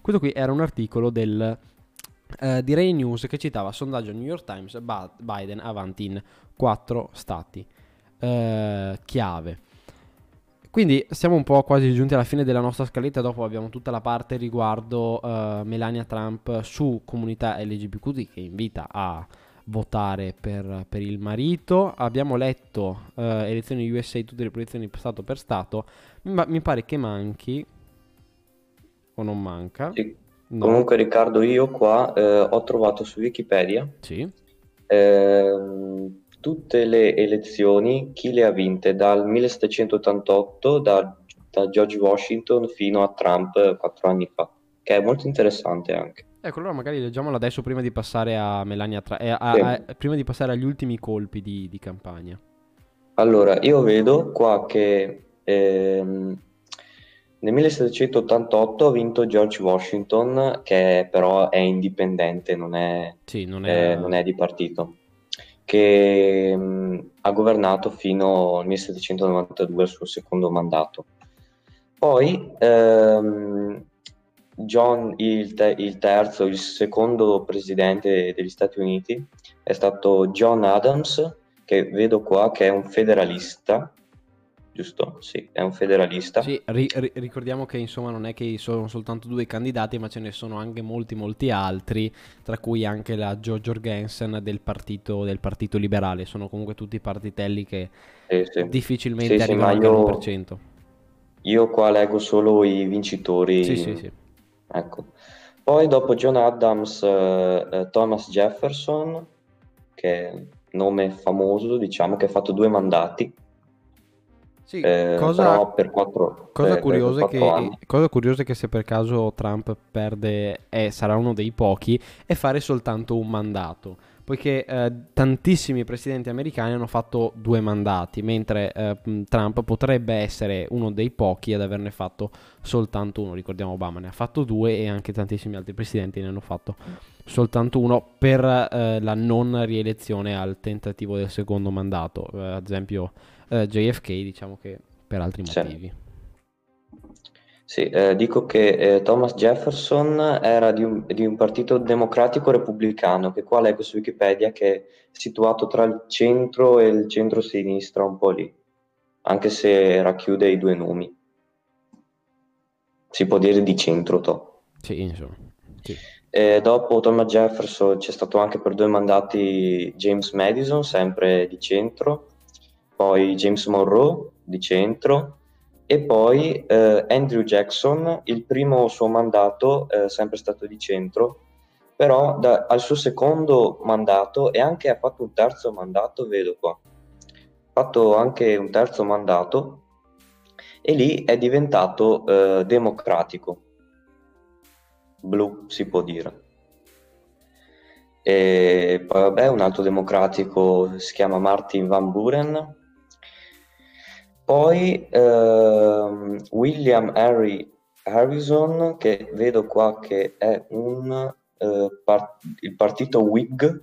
Questo qui era un articolo del, eh, di Ray News che citava sondaggio New York Times, Biden avanti in quattro stati eh, chiave. Quindi siamo un po' quasi giunti alla fine della nostra scaletta, dopo abbiamo tutta la parte riguardo uh, Melania Trump su comunità LGBTQ che invita a votare per, per il marito. Abbiamo letto uh, elezioni USA, tutte le proiezioni Stato per Stato. Mi, mi pare che manchi, o non manca. Sì. No. Comunque Riccardo, io qua eh, ho trovato su Wikipedia sì. eh, tutte le elezioni, chi le ha vinte dal 1788, da, da George Washington fino a Trump quattro anni fa, che è molto interessante anche. Ecco, allora magari leggiamolo adesso prima di passare a Melania Tra- eh, a, sì. a, prima di passare agli ultimi colpi di, di, campagna. Allora, io vedo qua che ehm, nel 1788 ha vinto George Washington, che però è indipendente, non è, sì, non è... Eh, non è di partito che mh, ha governato fino al 1792, il suo secondo mandato. Poi ehm, John il, te- il, terzo, il secondo presidente degli Stati Uniti, è stato John Adams, che vedo qua che è un federalista, giusto? Sì, è un federalista. Sì, ri- ri- ricordiamo che insomma non è che sono soltanto due candidati, ma ce ne sono anche molti, molti altri, tra cui anche la Jo Jorgensen del partito, del partito Liberale. Sono comunque tutti partitelli che sì, sì. difficilmente sì, arrivano io, al 1%. Io qua leggo solo i vincitori. Sì, sì, sì. Ecco. Poi dopo John Adams, uh, Thomas Jefferson, che è nome famoso, diciamo, che ha fatto due mandati sì, eh, cosa, per quattro, cosa, per, curiosa che, cosa curiosa è che se per caso Trump perde e sarà uno dei pochi è fare soltanto un mandato poiché eh, tantissimi presidenti americani hanno fatto due mandati, mentre eh, Trump potrebbe essere uno dei pochi ad averne fatto soltanto uno. Ricordiamo Obama ne ha fatto due e anche tantissimi altri presidenti ne hanno fatto soltanto uno per eh, la non rielezione al tentativo del secondo mandato. Eh, ad esempio eh, JFK, diciamo che per altri motivi. Sì, eh, dico che eh, Thomas Jefferson era di un, di un, partito democratico repubblicano, che qua leggo su Wikipedia che è situato tra il centro e il centro-sinistra, un po' lì, anche se racchiude i due nomi. Si può dire di centro, to. Sì, insomma. Sì. E dopo Thomas Jefferson c'è stato anche per due mandati James Madison, sempre di centro, poi James Monroe di centro e poi eh, Andrew Jackson, il primo suo mandato eh, sempre stato di centro, però da, al suo secondo mandato e anche ha fatto un terzo mandato, vedo qua, ha fatto anche un terzo mandato e lì è diventato eh, democratico, blu si può dire. E poi vabbè, un altro democratico si chiama Martin Van Buren, poi ehm, William Henry Harrison, che vedo qua che è un, eh, part- il partito Whig.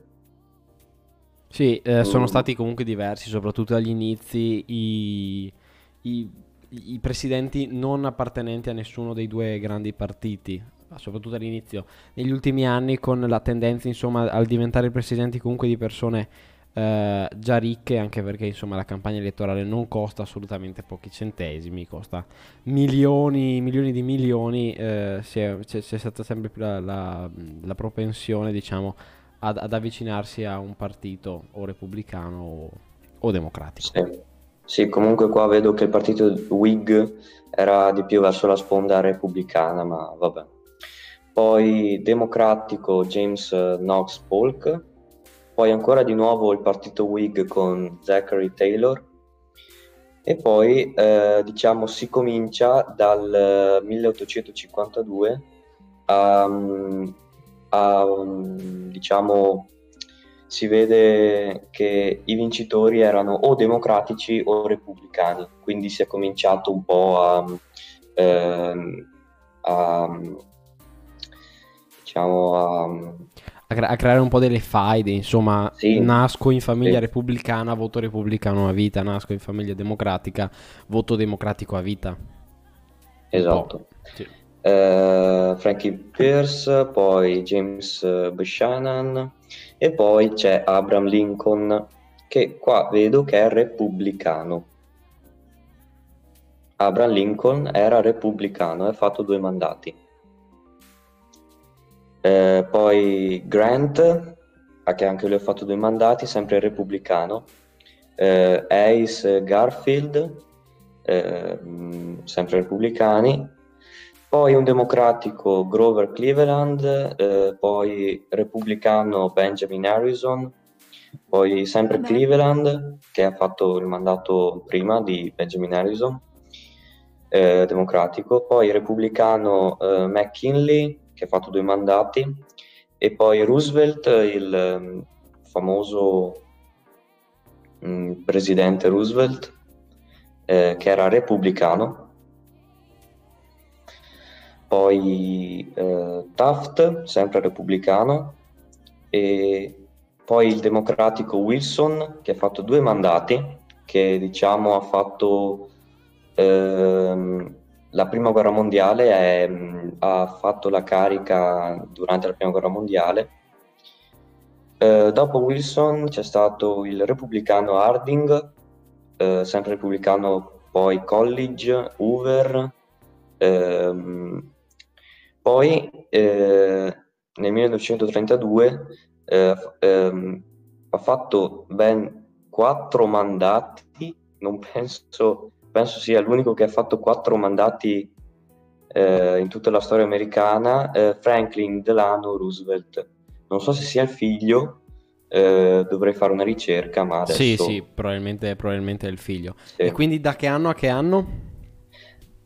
Sì, eh, sono mm. stati comunque diversi, soprattutto agli inizi, i, i, i, presidenti non appartenenti a nessuno dei due grandi partiti, soprattutto all'inizio. Negli ultimi anni, con la tendenza, insomma, al diventare presidenti comunque di persone eh, già ricche anche perché insomma la campagna elettorale non costa assolutamente pochi centesimi, costa milioni, milioni di milioni, eh, c'è, c'è, stata sempre più la, la, la propensione diciamo ad, ad, avvicinarsi a un partito o repubblicano o, o democratico. Sì. sì. comunque qua vedo che il partito Whig era di più verso la sponda repubblicana, ma vabbè. Poi democratico James Knox Polk, poi ancora di nuovo il partito Whig con Zachary Taylor. E poi eh, diciamo si comincia dal 1852 a, a diciamo si vede che i vincitori erano o democratici o repubblicani, quindi si è cominciato un po' a, eh, a diciamo a a, cre- a creare un po' delle faide, insomma, Sì, nasco in famiglia sì. repubblicana, voto repubblicano a vita, nasco in famiglia democratica, voto democratico a vita. Esatto. Sì. Eh, Frankie Pierce, poi James Buchanan e poi c'è Abraham Lincoln che qua vedo che è repubblicano. Abraham Lincoln era repubblicano e ha fatto due mandati. Eh, poi Grant, a che anche lui ha fatto due mandati, sempre repubblicano. Eh, Ace Garfield, eh, sempre repubblicani. Poi un democratico Grover Cleveland, eh, poi repubblicano Benjamin Harrison, poi sempre Vabbè. Cleveland che ha fatto il mandato prima di Benjamin Harrison, eh, democratico, poi repubblicano McKinley che ha fatto due mandati e poi Roosevelt, il ehm, famoso mm, presidente Roosevelt eh, che era repubblicano. Poi eh, Taft, sempre repubblicano, e poi il democratico Wilson, che ha fatto due mandati, che diciamo ha fatto ehm, la prima guerra mondiale, è, ha fatto la carica durante la prima guerra mondiale. Eh, dopo Wilson c'è stato il repubblicano Harding, eh, sempre repubblicano, poi College, Hoover, ehm, poi eh, nel 1932 eh, ehm, ha fatto ben quattro mandati, non penso, penso sia l'unico che ha fatto quattro mandati eh, in tutta la storia americana, eh, Franklin Delano Roosevelt. Non so se sia il figlio, eh, dovrei fare una ricerca, ma adesso... Sì, sì, probabilmente, probabilmente è il figlio. sì. E quindi da che anno a che anno?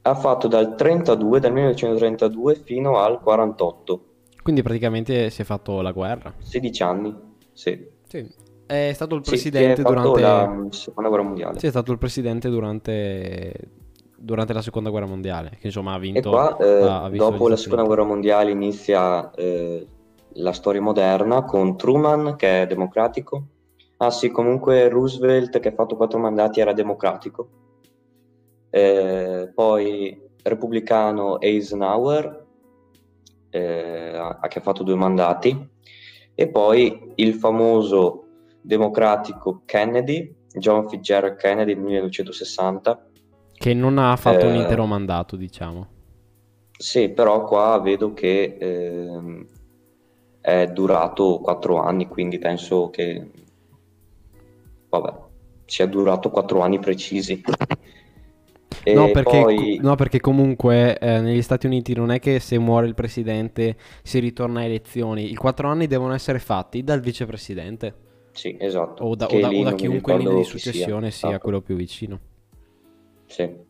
Ha fatto dal 32, dal 1932 fino al 48, Quindi praticamente si è fatto la guerra. 16 anni, sì. Sì. È stato il Sì, presidente fatto durante... la seconda guerra mondiale. Sì, è stato il presidente durante... durante la seconda guerra mondiale, che insomma ha E vinto... qua, eh, ha- visto dopo la seconda guerra mondiale, inizia eh, la storia moderna con Truman, che è democratico. Ah sì, comunque Roosevelt, che ha fatto quattro mandati, era democratico. Eh, poi repubblicano Eisenhower, eh, che ha fatto due mandati. E poi il famoso democratico Kennedy, John Fitzgerald Kennedy nel 1960. Che non ha fatto un Eh, intero mandato, diciamo. Sì, però qua vedo che ehm, è durato quattro anni, quindi penso che, vabbè, sia durato quattro anni precisi. No, perché, poi, no, perché comunque eh, negli Stati Uniti non è che se muore il presidente si ritorna a elezioni. I quattro anni devono essere fatti dal vicepresidente sì, esatto, o da, o da- o da chiunque in linea di chi sia. successione sia Esatto, quello più vicino. sì.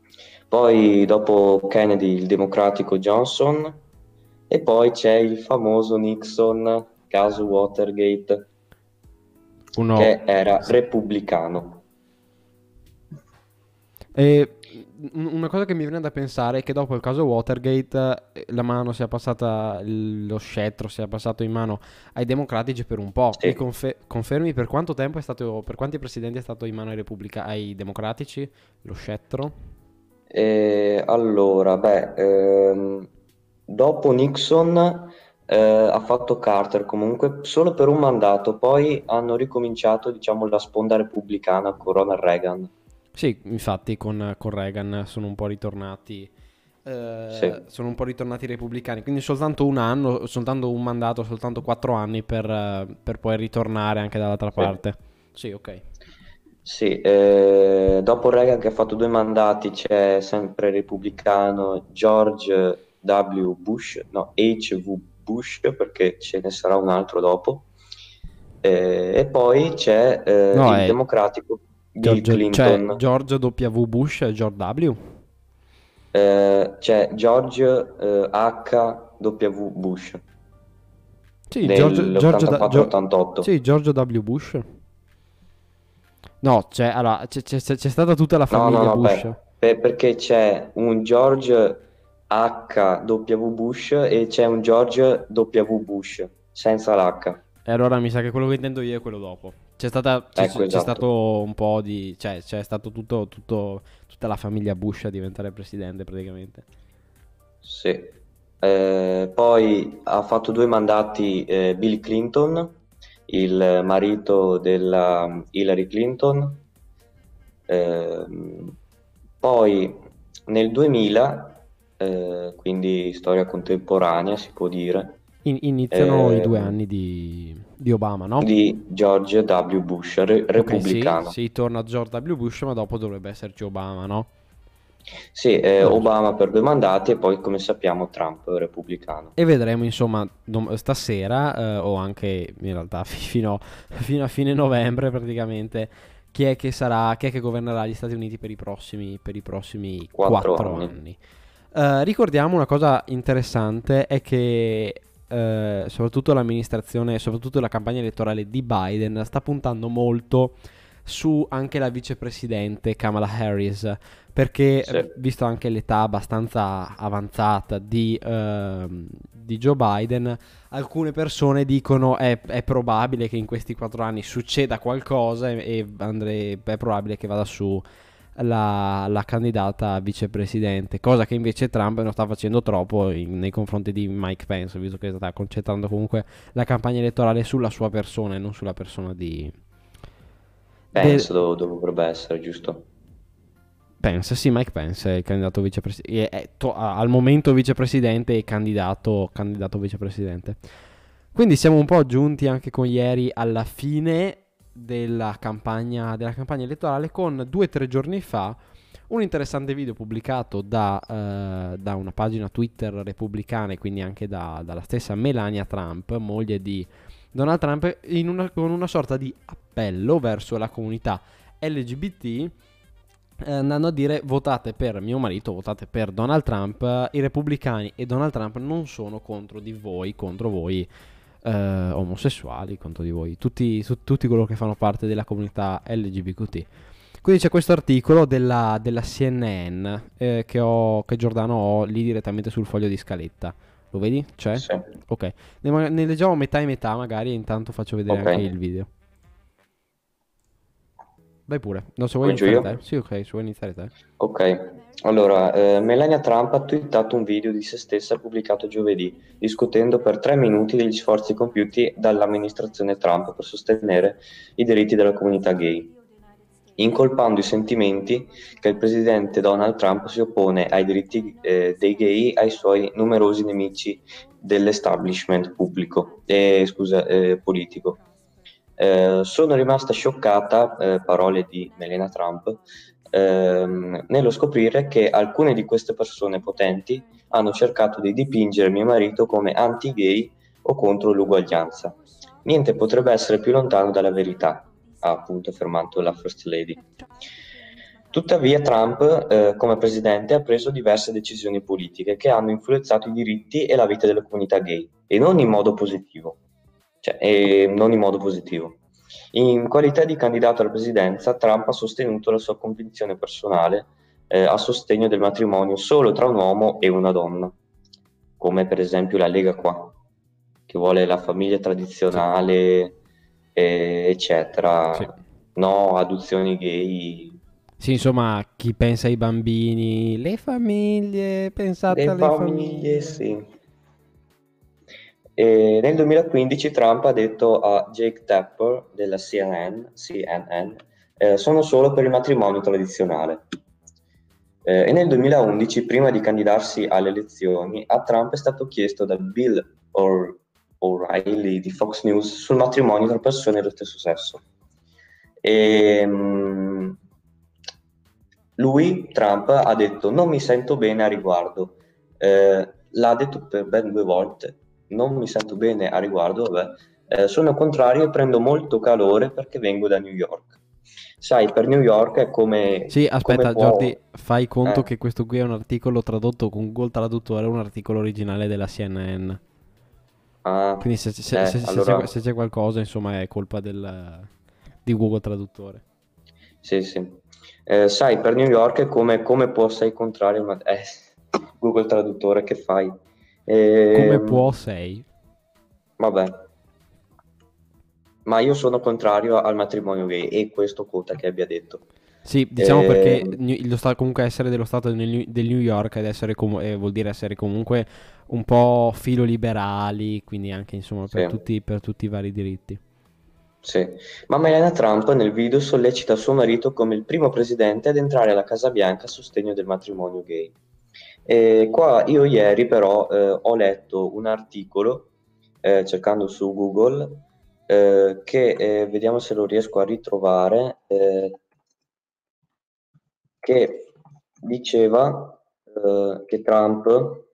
Poi dopo Kennedy il democratico Johnson e poi c'è il famoso Nixon, caso Watergate, Uno... che era repubblicano. E una cosa che mi viene da pensare è che dopo il caso Watergate eh, la mano sia passata, lo scettro sia passato in mano ai democratici per un po'. Sì. Mi confe- confermi per quanto tempo è stato, per quanti presidenti è stato in mano ai, repubblica- ai democratici lo scettro? E allora, beh, ehm, dopo Nixon eh, ha fatto Carter comunque solo per un mandato, poi hanno ricominciato, diciamo, la sponda repubblicana con Ronald Reagan. Sì, infatti con, con Reagan sono un po' ritornati, eh, Sì. sono un po' ritornati i repubblicani, quindi soltanto un anno, soltanto un mandato, soltanto quattro anni per, per poi ritornare anche dall'altra Sì. parte. Sì, ok. Sì, eh, dopo Reagan che ha fatto due mandati c'è sempre il repubblicano George W. Bush, no, H.V. Bush perché ce ne sarà un altro dopo. Eh, e poi c'è eh, No, il è democratico George, cioè Clinton. George W. Bush e George W. Eh, c'è George eh, H.W. Bush Sì, George, George, da- Gio- nell'84-88. sì, George W. Bush. No, cioè, allora, c'è, c'è- c'è stata tutta la No, no, famiglia no, Bush. per- per- perché c'è un George H.W. Bush e c'è un George W. Bush senza l'H. E allora mi sa che quello che intendo io è quello dopo. C'è, stata, c'è, Ecco, c'è esatto. stato un po' di... cioè c'è stato tutto, tutto- tutta la famiglia Bush a diventare presidente praticamente. Sì. Eh, poi ha fatto due mandati eh, Bill Clinton, il marito della Hillary Clinton. Ehm, poi nel 2000, eh, quindi storia contemporanea si può dire, In- iniziano i Eh, due anni di, di Obama, no? di George W. Bush, re- Ok, sì, repubblicano. sì, torna George W. Bush, ma dopo dovrebbe esserci Obama, no? Sì, eh, Obama per due mandati e poi come sappiamo Trump repubblicano. E vedremo, insomma, dom- stasera, eh, o anche in realtà fi- fino, fino a fine novembre praticamente, chi è che sarà, chi è che governerà gli Stati Uniti per i prossimi, per i prossimi Quattro quattro anni. anni. Eh, ricordiamo una cosa interessante, è che eh, soprattutto l'amministrazione, soprattutto la campagna elettorale di Biden sta puntando molto su anche la vicepresidente Kamala Harris, perché Sì. eh, visto anche l'età abbastanza avanzata di, ehm, di Joe Biden, alcune persone dicono è, è probabile che in questi quattro anni succeda qualcosa e, e andre- è probabile che vada su la, la candidata a vicepresidente, cosa che invece Trump non sta facendo troppo in- nei confronti di Mike Pence, visto che sta concentrando comunque la campagna elettorale sulla sua persona e non sulla persona di... Penso dov- dovrebbe essere, giusto? Pence, sì, Mike Pence è il candidato vicepresidente, to- al momento vicepresidente e candidato, candidato vicepresidente. Quindi siamo un po' giunti anche con ieri alla fine della campagna, della campagna elettorale con due o tre giorni fa un interessante video pubblicato da, eh, da una pagina Twitter repubblicana e quindi anche da- dalla stessa Melania Trump, moglie di Donald Trump, una- con una sorta di appello verso la comunità LGBT eh, andando a dire votate per mio marito, votate per Donald Trump, i repubblicani e Donald Trump non sono contro di voi, contro voi eh, omosessuali, contro di voi, tutti, su- tutti coloro che fanno parte della comunità LGBTQ. Quindi c'è questo articolo della, della CNN eh, che, ho, che Giordano ho lì direttamente sul foglio di scaletta. Lo vedi? C'è? Sì. Ok, ne, ne leggiamo metà e metà magari e intanto faccio vedere Ok. anche il video. Vai pure, no, se vuoi Comincio iniziare io? te. Sì, ok, se vuoi iniziare te. Ok, allora, eh, Melania Trump ha twittato un video di se stessa pubblicato giovedì, discutendo per tre minuti degli sforzi compiuti dall'amministrazione Trump per sostenere i diritti della comunità gay, incolpando i sentimenti che il presidente Donald Trump si oppone ai diritti eh, dei gay ai suoi numerosi nemici dell'establishment pubblico, eh, scusa, eh, politico. Eh, sono rimasta scioccata, eh, parole di Melania Trump, ehm, nello scoprire che alcune di queste persone potenti hanno cercato di dipingere mio marito come anti-gay o contro l'uguaglianza. Niente potrebbe essere più lontano dalla verità, ha appunto affermato la First Lady. Tuttavia Trump, eh, come presidente, ha preso diverse decisioni politiche che hanno influenzato i diritti e la vita della comunità gay, e non in modo positivo. Cioè, e non in modo positivo. In qualità di candidato alla presidenza, Trump ha sostenuto la sua convinzione personale eh, a sostegno del matrimonio solo tra un uomo e una donna, come per esempio la Lega qua, che vuole la famiglia tradizionale, eh, eccetera. Sì. No, adozioni gay. Sì, insomma, chi pensa ai bambini, le famiglie, pensate Le alle famiglie, sì. E nel 2015 Trump ha detto a Jake Tapper della CNN, CNN eh, sono solo per il matrimonio tradizionale. Eh, e nel 2011, prima di candidarsi alle elezioni, a Trump è stato chiesto da Bill Or- O'Reilly di Fox News sul matrimonio tra persone dello stesso sesso. E, mm, lui, Trump, ha detto non mi sento bene a riguardo. Eh, l'ha detto per ben due volte. Non mi sento bene a riguardo, vabbè. Eh, sono contrario e prendo molto calore perché vengo da New York. Sai, per New York è come... Sì, aspetta, come può- Jordi, fai conto Eh. che questo qui è un articolo tradotto con Google Traduttore, un articolo originale della CNN. Ah, Quindi se, se- eh, se- allora- c'è, se c'è qualcosa, insomma, è colpa del, di Google Traduttore. Sì, sì. Eh, sai, per New York è come, come può sei contrario, ma eh, Google Traduttore che fai? Come Ehm, può sei? Vabbè. ma io sono contrario al matrimonio gay e questo quota che abbia detto. Sì, diciamo eh, perché lo sta, comunque essere dello Stato del New, del New York ed essere com- eh, vuol dire essere comunque un po' filo liberali, quindi anche insomma per, sì. tutti, per tutti i vari diritti. Sì, ma Melania Trump nel video sollecita suo marito come il primo presidente ad entrare alla Casa Bianca a sostegno del matrimonio gay. E qua io ieri però eh, ho letto un articolo eh, cercando su Google eh, che eh, vediamo se lo riesco a ritrovare eh, che diceva eh, che Trump,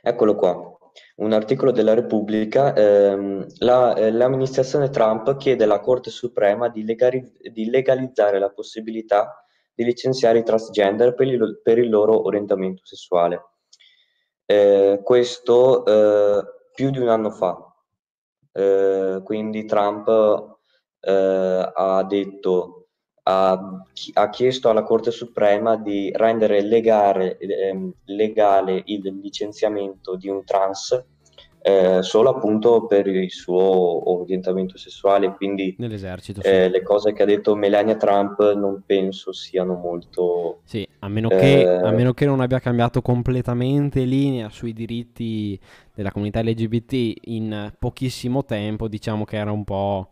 eccolo qua, un articolo della Repubblica, ehm, la, eh, l'amministrazione Trump chiede alla Corte Suprema di, legali- di, legalizzare la possibilità di licenziare i transgender per il, per il loro orientamento sessuale. Eh, questo eh, più di un anno fa. Eh, quindi Trump eh, ha detto ha, ha, chiesto alla Corte Suprema di rendere legale, eh, legale il licenziamento di un trans eh, solo appunto per il suo orientamento sessuale, quindi nell'esercito. Sì. Eh, le cose che ha detto Melania Trump non penso siano molto... Sì, a meno, che, eh, a meno che non abbia cambiato completamente linea sui diritti della comunità LGBT in pochissimo tempo, diciamo che era un po'...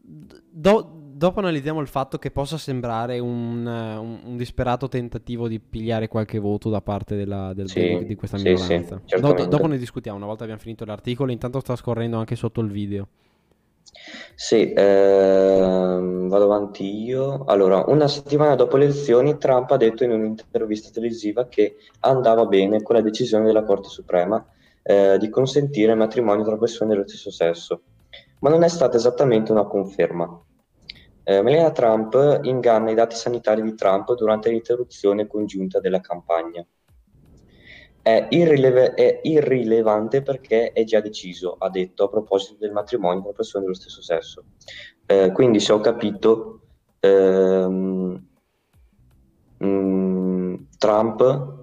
Do, dopo analizziamo il fatto che possa sembrare un, un, un, disperato tentativo di pigliare qualche voto da parte della, del, sì, di, di, questa minoranza. Sì, do, dopo ne discutiamo una volta abbiamo finito l'articolo. Intanto sta scorrendo anche sotto il video. Sì, ehm, vado avanti io. Allora, una settimana dopo le elezioni, Trump ha detto in un'intervista televisiva che andava bene con la decisione della Corte Suprema eh, di consentire il matrimonio tra persone dello stesso sesso, ma non è stata esattamente una conferma. Eh, Melania Trump inganna i dati sanitari di Trump durante l'interruzione congiunta della campagna. È, irrileve- è, irrilevante perché è già deciso, ha detto a proposito del matrimonio tra persone dello stesso sesso. Eh, quindi, se ho capito, ehm, mh, mm, Trump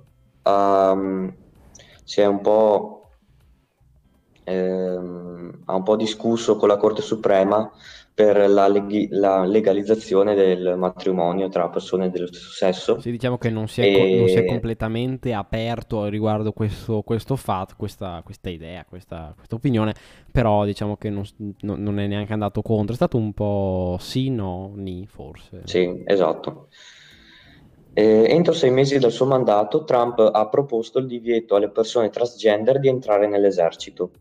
um, si è un po', ehm, ha un po' discusso con la Corte Suprema per la, leg- la, legalizzazione del matrimonio tra persone dello stesso sesso. Sì, diciamo che non si è, e... co- non si è completamente aperto riguardo questo, questo fatto, questa, questa idea, questa, questa, opinione, però diciamo che non, non, non, è neanche andato contro, è stato un po' sì, no, ni, forse. Sì, esatto. Eh, entro sei mesi dal suo mandato, Trump ha proposto il divieto alle persone transgender di entrare nell'esercito.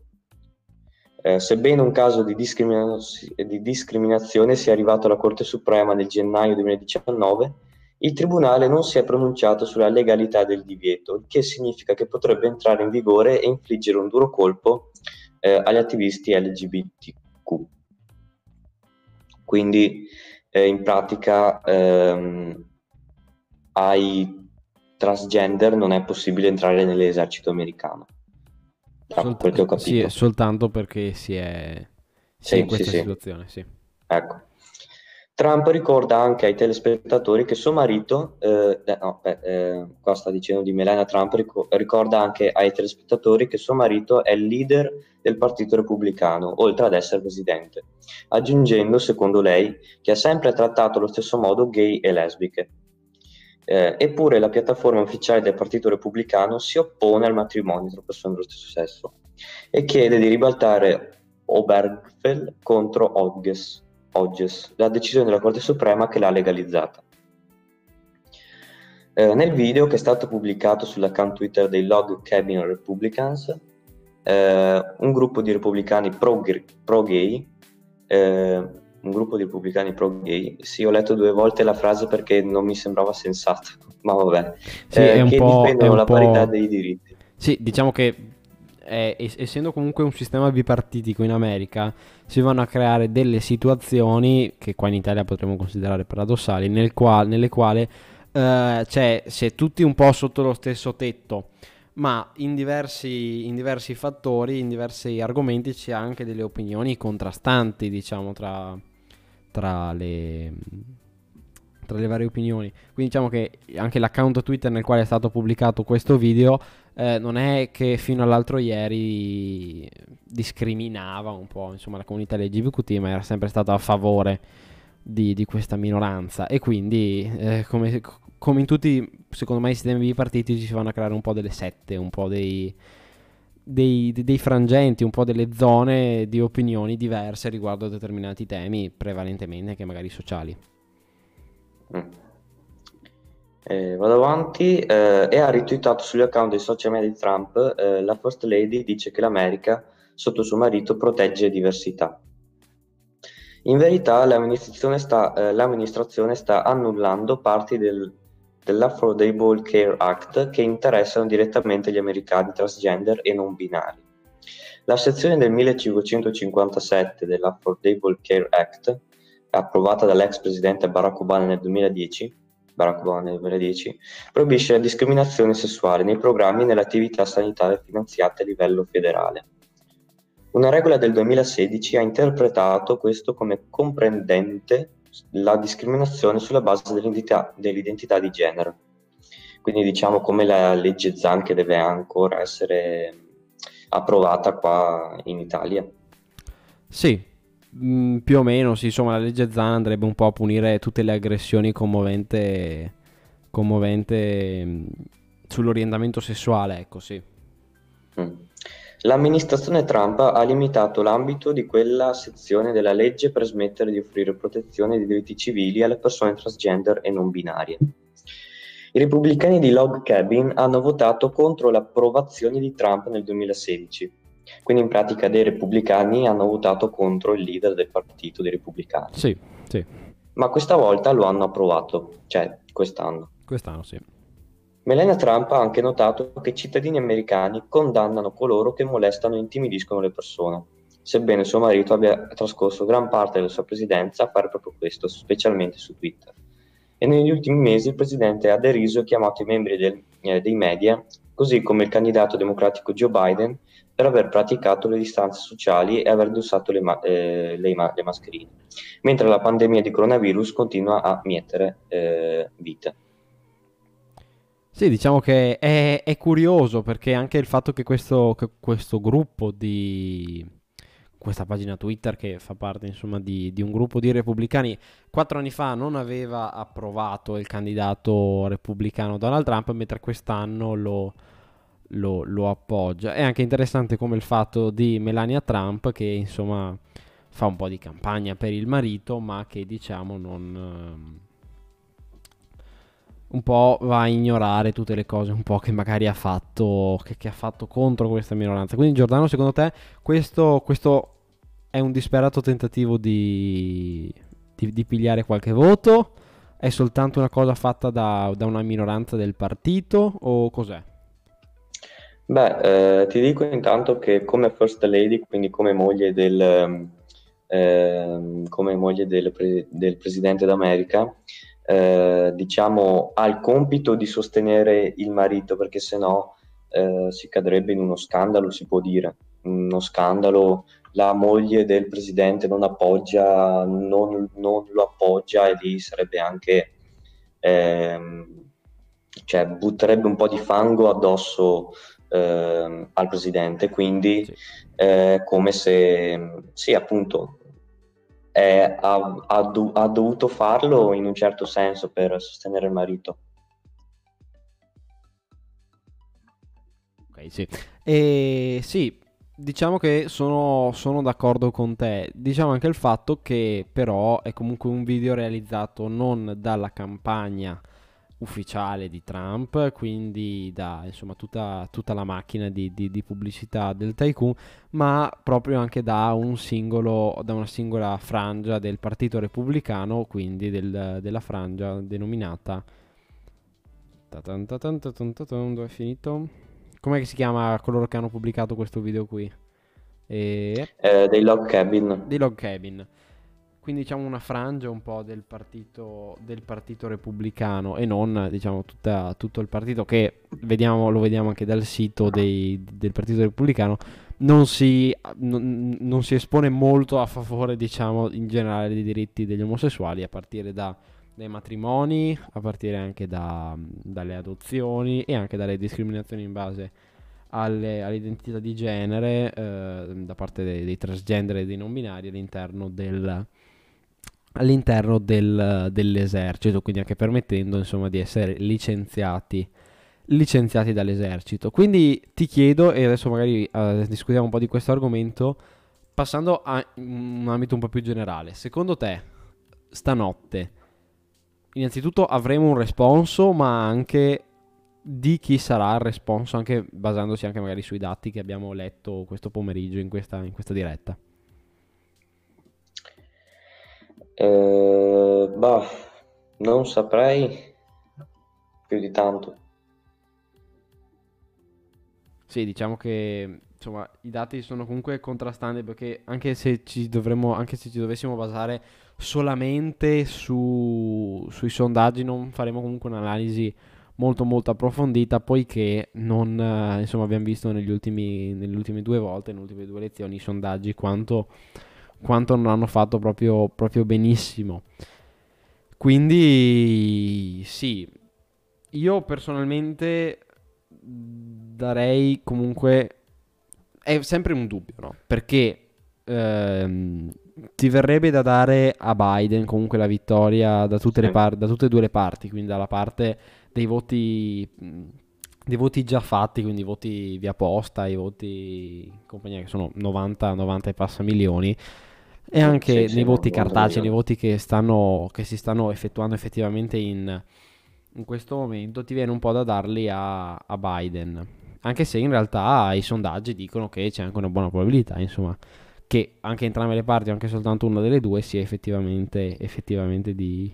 Eh, sebbene un caso di, discrimina- di, discriminazione sia arrivato alla Corte Suprema nel gennaio 2019, il Tribunale non si è pronunciato sulla legalità del divieto, il che significa che potrebbe entrare in vigore e infliggere un duro colpo eh, agli attivisti LGBTQ. Quindi eh, in pratica ehm, ai transgender non è possibile entrare nell'esercito americano. Da Solt- quel che ho capito. Sì, soltanto perché si è, sì, in questa sì, situazione, sì. Ecco. Trump ricorda anche ai telespettatori che suo marito, eh, no, beh, eh, qua sta dicendo di Melania Trump, ricorda anche ai telespettatori che suo marito è il leader del Partito Repubblicano, oltre ad essere presidente, aggiungendo, secondo lei, che ha sempre trattato allo stesso modo gay e lesbiche. Eh, eppure la piattaforma ufficiale del Partito Repubblicano si oppone al matrimonio tra persone dello stesso sesso e chiede di ribaltare Obergefell contro Hodges, Hodges, la decisione della Corte Suprema che l'ha legalizzata. Eh, nel video che è stato pubblicato sull'account Twitter dei Log Cabin Republicans, eh, un gruppo di repubblicani pro-gay pro eh, un gruppo di repubblicani pro-gay. Sì, ho letto due volte la frase perché non mi sembrava sensata, ma vabbè. Sì, eh, che difendono la parità dei diritti. Sì, diciamo che eh, essendo comunque un sistema bipartitico in America, si vanno a creare delle situazioni che qua in Italia potremmo considerare paradossali, nel qual, nelle quali eh, cioè, si è tutti un po' sotto lo stesso tetto ma in diversi, in diversi fattori, in diversi argomenti c'è anche delle opinioni contrastanti, diciamo, tra, tra le tra le varie opinioni. Quindi diciamo che anche l'account Twitter nel quale è stato pubblicato questo video eh, non è che fino all'altro ieri discriminava un po' insomma, la comunità LGBTQ, ma era sempre stato a favore di, di questa minoranza. E quindi, eh, come, come, in tutti, secondo me, i sistemi bipartitici si vanno a creare un po' delle sette, un po' dei, dei, dei, frangenti, un po' delle zone di opinioni diverse riguardo a determinati temi, prevalentemente anche magari sociali. Mm. Eh, vado avanti eh, e ha ritweetato sugli account dei social media di Trump eh, la First Lady dice che l'America sotto suo marito protegge diversità. In verità l'amministrazione sta, eh, l'amministrazione sta annullando parti del, dell'Affordable Care Act che interessano direttamente gli americani transgender e non binari. La sezione del 1557 dell'Affordable Care Act, approvata dall'ex presidente Barack Obama nel 2010, Barack Obama nel 2010, proibisce la discriminazione sessuale nei programmi e nelle attività sanitarie finanziate a livello federale. Una regola del 2016 ha interpretato questo come comprendente la discriminazione sulla base dell'identità, dell'identità di genere. Quindi diciamo come la legge Zan che deve ancora essere approvata qua in Italia. Sì, mm, più o meno, sì, insomma la legge Zan andrebbe un po' a punire tutte le aggressioni commovente, commovente mm, sull'orientamento sessuale, ecco sì. Mm. L'amministrazione Trump ha limitato l'ambito di quella sezione della legge per smettere di offrire protezione di diritti civili alle persone transgender e non binarie. I repubblicani di Log Cabin hanno votato contro l'approvazione di Trump nel 2016, quindi in pratica dei repubblicani hanno votato contro il leader del partito dei repubblicani. Sì, sì. Ma questa volta lo hanno approvato, cioè quest'anno. Quest'anno, sì. Melania Trump ha anche notato che i cittadini americani condannano coloro che molestano e intimidiscono le persone, sebbene suo marito abbia trascorso gran parte della sua presidenza a fare proprio questo, specialmente su Twitter. E negli ultimi mesi il presidente ha deriso e chiamato i membri del, eh, dei media, così come il candidato democratico Joe Biden, per aver praticato le distanze sociali e aver indossato le, ma- eh, le, ma- le, mascherine, mentre la pandemia di coronavirus continua a mietere eh, vite. Sì, diciamo che è, è curioso perché anche il fatto che questo, che questo gruppo di questa pagina Twitter che fa parte insomma di, di, un gruppo di repubblicani quattro anni fa non aveva approvato il candidato repubblicano Donald Trump mentre quest'anno lo, lo, lo appoggia. È anche interessante come il fatto di Melania Trump che insomma fa un po' di campagna per il marito ma che diciamo non un po' va a ignorare tutte le cose un po' che magari ha fatto, che, che ha fatto contro questa minoranza. Quindi Giordano, secondo te questo, questo è un disperato tentativo di, di, di, pigliare qualche voto? È soltanto una cosa fatta da, da una minoranza del partito o cos'è? Beh, eh, ti dico intanto che come First Lady, quindi come moglie del, eh, come moglie del, pre- del Presidente d'America, eh, diciamo, ha il compito di sostenere il marito, perché se no eh, si cadrebbe in uno scandalo, si può dire. Uno scandalo, la moglie del presidente non appoggia, non, non lo appoggia e lì sarebbe anche, ehm, cioè butterebbe un po' di fango addosso eh, al presidente, quindi sì. eh, come se, sì appunto, eh, ha, ha, do, ha, dovuto farlo in un certo senso per sostenere il marito. Ok, sì. E sì, diciamo che sono, sono d'accordo con te. Diciamo anche il fatto che però è comunque un video realizzato non dalla campagna ufficiale di Trump, quindi da insomma, tutta, tutta la macchina di, di, di, pubblicità del tycoon, ma proprio anche da, un singolo, da una singola frangia del Partito Repubblicano, quindi del, della frangia denominata... Dove è finito? Com'è che si chiama coloro che hanno pubblicato questo video qui? E... Eh, dei log cabin. Dei log cabin quindi diciamo una frangia un po' del partito, del partito repubblicano e non diciamo tutta, tutto il partito che vediamo, lo vediamo anche dal sito dei, del partito repubblicano non si, non, non si, espone molto a favore diciamo in generale dei diritti degli omosessuali a partire da dai matrimoni, a partire anche da, dalle adozioni e anche dalle discriminazioni in base alle, all'identità di genere eh, da parte dei, dei, transgender e dei non binari all'interno, del, all'interno del, dell'esercito, quindi anche permettendo insomma di essere licenziati licenziati dall'esercito. Quindi ti chiedo, e adesso magari uh, discutiamo un po' di questo argomento, passando a un ambito un po' più generale. Secondo te, stanotte, innanzitutto avremo un responso, ma anche di chi sarà il responso, anche basandosi anche magari sui dati che abbiamo letto questo pomeriggio in questa, in questa diretta? Eh, bah, non saprei più di tanto. Sì, diciamo che insomma, i dati sono comunque contrastanti perché anche se ci dovremmo, anche se ci dovessimo basare solamente su, sui sondaggi non faremo comunque un'analisi molto molto approfondita poiché non eh, insomma abbiamo visto negli ultimi, nelle ultime due volte nelle ultime due lezioni i sondaggi quanto, quanto non hanno fatto proprio, proprio benissimo. Quindi sì. Io personalmente darei comunque è sempre un dubbio no? perché ehm, ti verrebbe da dare a Biden comunque la vittoria da tutte, par- da tutte e due le parti quindi dalla parte dei voti, dei voti già fatti, quindi i voti via posta, i voti compagnia che sono 90, 90 e passa milioni e anche nei voti cartacei, nei voti che, stanno, che, si stanno effettuando effettivamente in, in, questo momento, ti viene un po' da darli a, a, Biden. Anche se in realtà i sondaggi dicono che c'è anche una buona probabilità, insomma, che anche entrambe le parti, o anche soltanto una delle due, sia effettivamente, effettivamente di,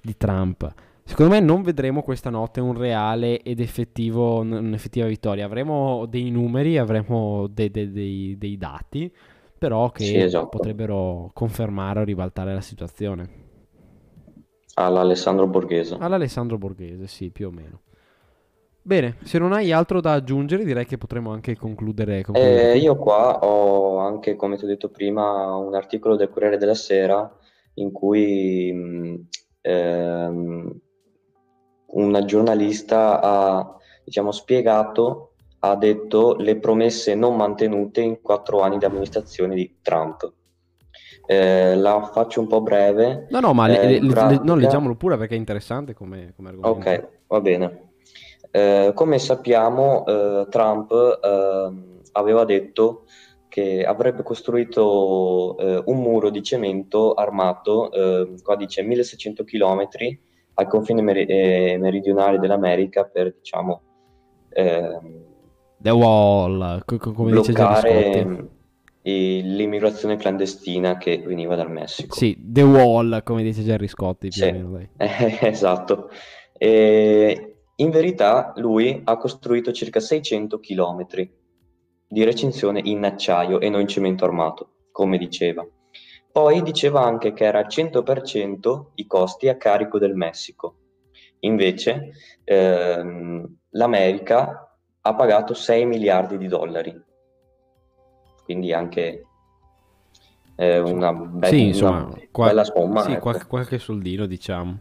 di Trump. Secondo me non vedremo questa notte un reale ed effettivo, un'effettiva vittoria. Avremo dei numeri, avremo dei, dei, dei, dei dati, però che sì, esatto. potrebbero confermare o ribaltare la situazione. All'Alessandro Borghese. All'Alessandro Borghese, sì, più o meno. Bene, se non hai altro da aggiungere, direi che potremmo anche concludere. concludere. Eh, io qua ho anche, come ti ho detto prima, un articolo del Corriere della Sera in cui mh, ehm, una giornalista ha diciamo, spiegato, ha detto le promesse non mantenute in quattro anni di amministrazione di Trump. Eh, la faccio un po' breve. No, no, ma eh, le, pratica... le, no, leggiamolo pure perché è interessante come, come argomento. Ok, va bene. Eh, come sappiamo, eh, Trump ehm, aveva detto che avrebbe costruito eh, un muro di cemento armato, eh, qua dice 1600 km, al confine mer- eh, meridionale dell'America per, diciamo, ehm, The Wall, come dice bloccare l'immigrazione clandestina che veniva dal Messico. Sì, The Wall, come dice Gerry Scotti. Più sì, meno, esatto. E in verità lui ha costruito circa 600 km di recinzione in acciaio e non in cemento armato, come diceva. Poi diceva anche che era al 100% i costi a carico del Messico. Invece ehm, l'America ha pagato 6 miliardi di dollari. Quindi anche eh, una, be- sì, insomma, una qual- bella somma. Sì, ecco. qualche, qualche soldino diciamo.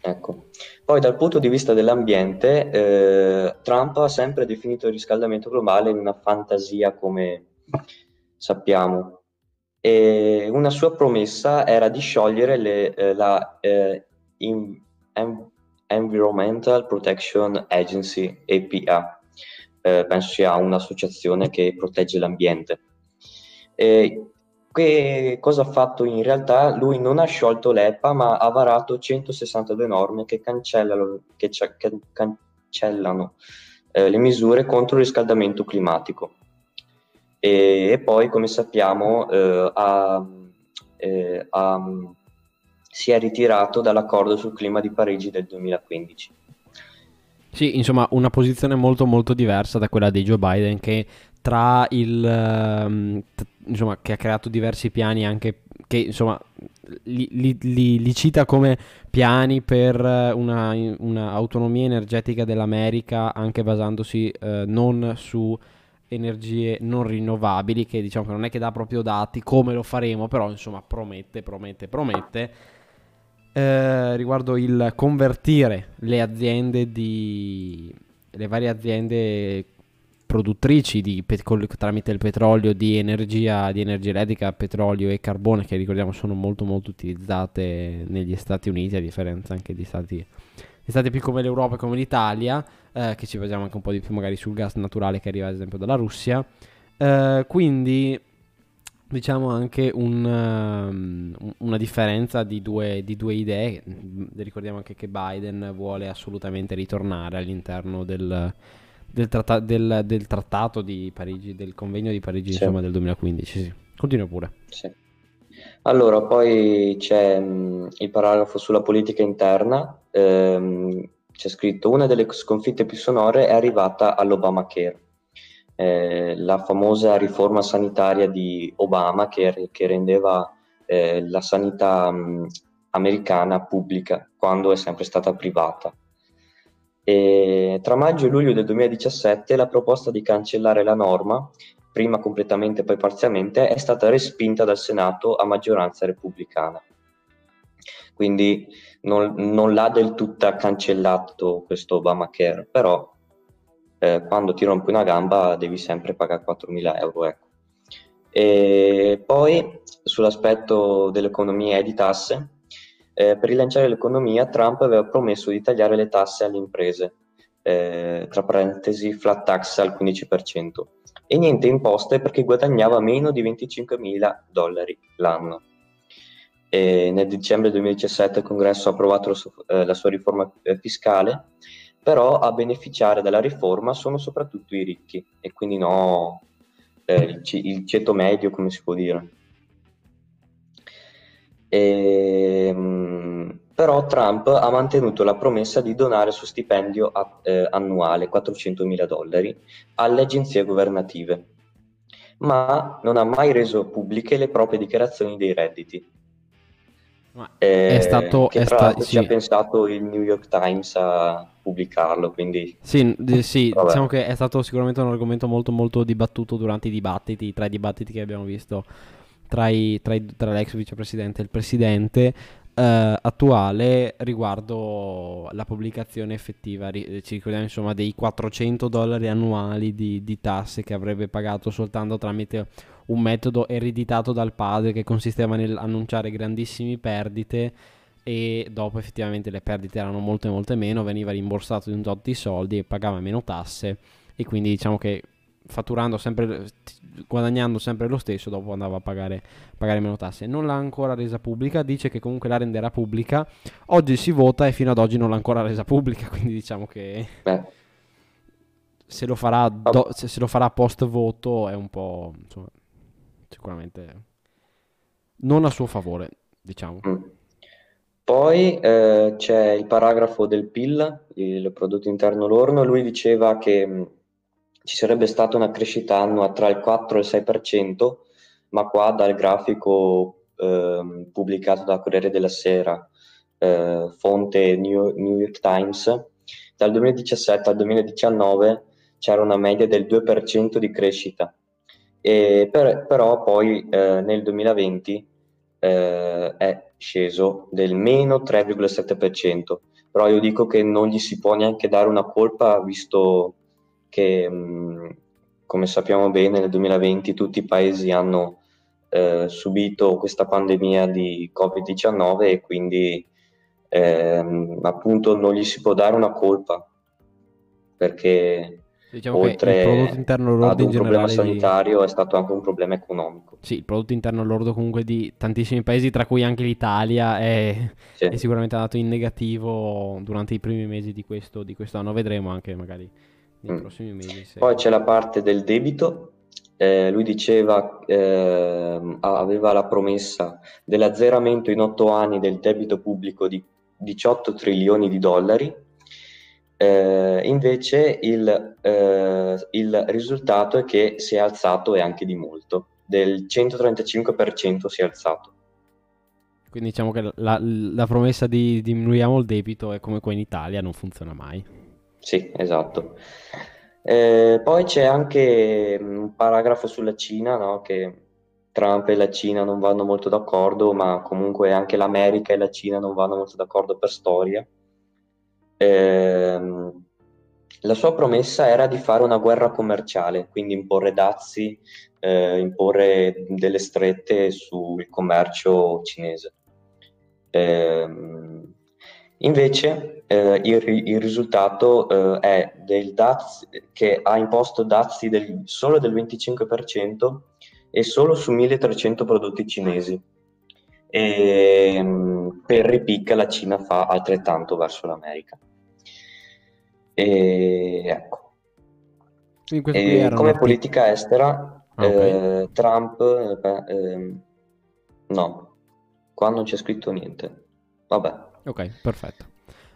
Ecco. Poi dal punto di vista dell'ambiente, eh, Trump ha sempre definito il riscaldamento globale una fantasia, come sappiamo. E una sua promessa era di sciogliere le, eh, la eh, in, en, Environmental Protection Agency, EPA, eh, penso sia un'associazione che protegge l'ambiente. E che cosa ha fatto in realtà? Lui non ha sciolto l'EPA, ma ha varato 162 norme che cancellano, che c- che cancellano eh, le misure contro il riscaldamento climatico e, e poi come sappiamo eh, ha, eh, ha, si è ritirato dall'accordo sul clima di Parigi del 2015. Sì, insomma, una posizione molto molto diversa da quella di Joe Biden che tra il ehm, t- insomma che ha creato diversi piani anche che insomma li, li, li, li cita come piani per una, una, autonomia energetica dell'America anche basandosi eh, non su energie non rinnovabili, che diciamo che non è che dà proprio dati come lo faremo, però insomma promette, promette, promette. Eh, riguardo il convertire le aziende di le varie aziende produttrici di, tramite il petrolio di energia, di energia elettrica, petrolio e carbone che ricordiamo sono molto molto utilizzate negli Stati Uniti a differenza anche di stati, stati più come l'Europa e come l'Italia eh, che ci basiamo anche un po' di più magari sul gas naturale che arriva ad esempio dalla Russia. Eh, quindi diciamo anche un, um, una differenza di due, di due, idee. Ricordiamo anche che Biden vuole assolutamente ritornare all'interno del, del, tratta- del, del trattato di Parigi, del convegno di Parigi sì. insomma, del 2015. Sì. Continua pure. Sì. Allora, poi c'è mh, il paragrafo sulla politica interna. Ehm, c'è scritto: Una delle sconfitte più sonore è arrivata all'Obamacare eh, la famosa riforma sanitaria di Obama che, che rendeva eh, la sanità mh, americana pubblica quando è sempre stata privata. E tra maggio e luglio del 2017 la proposta di cancellare la norma, prima completamente e poi parzialmente, è stata respinta dal Senato a maggioranza repubblicana. Quindi non, non l'ha del tutto cancellato questo Obamacare, però eh, quando ti rompi una gamba devi sempre pagare 4.000 euro. Ecco. E poi sull'aspetto dell'economia e di tasse, eh, per rilanciare l'economia Trump aveva promesso di tagliare le tasse alle imprese, eh, tra parentesi flat tax al 15%, e niente imposte perché guadagnava meno di 25.000 dollari l'anno. E nel dicembre 2017 il Congresso ha approvato la sua, eh, la sua riforma eh, fiscale però a beneficiare della riforma sono soprattutto i ricchi e quindi no eh, il, il, ceto medio, come si può dire. E, ehm, però Trump ha mantenuto la promessa di donare il suo stipendio a, eh, annuale, 400 mila dollari, alle agenzie governative, ma non ha mai reso pubbliche le proprie dichiarazioni dei redditi. Ma eh, è stato, che è sta- ci ha pensato il New York Times a pubblicarlo, quindi... Sì, d- sì diciamo che è stato sicuramente un argomento molto molto dibattuto durante i dibattiti, tra i dibattiti che abbiamo visto tra, i, tra, i, tra l'ex vicepresidente e il presidente eh, attuale riguardo la pubblicazione effettiva. Ci ricordiamo insomma dei 400 dollari annuali di, di tasse che avrebbe pagato soltanto tramite un metodo ereditato dal padre che consisteva nell'annunciare grandissime perdite e dopo effettivamente le perdite erano molte molte meno, veniva rimborsato di un tot di soldi e pagava meno tasse e quindi diciamo che fatturando sempre, guadagnando sempre lo stesso, dopo andava a pagare, pagare, meno tasse. Non l'ha ancora resa pubblica, dice che comunque la renderà pubblica. Oggi si vota e fino ad oggi non l'ha ancora resa pubblica, quindi diciamo che se lo, farà do, se, lo farà post voto è un po' insomma, sicuramente non a suo favore, diciamo. Mm. Poi eh, c'è il paragrafo del PIL, il prodotto interno lordo, lui diceva che mm, ci sarebbe stata una crescita annua tra il 4 e il 6%, ma qua dal grafico eh, pubblicato da Corriere della Sera, eh, fonte New, New, York Times, dal 2017 al 2019 c'era una media del 2% di crescita, e per, però poi eh, nel 2020 eh, è sceso del meno 3,7%, però io dico che non gli si può neanche dare una colpa visto che, mh, come sappiamo bene, nel 2020 tutti i paesi hanno eh, subito questa pandemia di Covid-19 e quindi ehm, appunto non gli si può dare una colpa perché diciamo oltre il prodotto interno lordo ad un problema sanitario di... è stato anche un problema economico. Sì, il prodotto interno lordo comunque di tantissimi paesi, tra cui anche l'Italia, è, sì. è sicuramente andato in negativo durante i primi mesi di questo, di questo anno. Vedremo anche magari nei mm. prossimi mesi. Se... Poi c'è la parte del debito. Eh, lui diceva, eh, aveva la promessa dell'azzeramento in otto anni del debito pubblico di 18 trilioni di dollari. Eh, invece il, eh, il risultato è che si è alzato e anche di molto, del 135% si è alzato. Quindi diciamo che la, la promessa di diminuiamo il debito è come qua in Italia, non funziona mai. Sì, esatto. Eh, poi c'è anche un paragrafo sulla Cina, no, che Trump e la Cina non vanno molto d'accordo, ma comunque anche l'America e la Cina non vanno molto d'accordo per storia. Ehm, la sua promessa era di fare una guerra commerciale, quindi imporre dazi, eh, imporre delle strette sul commercio cinese. Eh, invece eh, il, il, risultato eh, è dazi, che ha imposto dazi del, solo del 25% e solo su 1300 prodotti cinesi. E, ehm, per ripicca la Cina fa altrettanto verso l'America. E ecco. E come politica estera, ah, okay. eh, Trump, eh, eh, no, qua non c'è scritto niente. Vabbè. Ok, perfetto.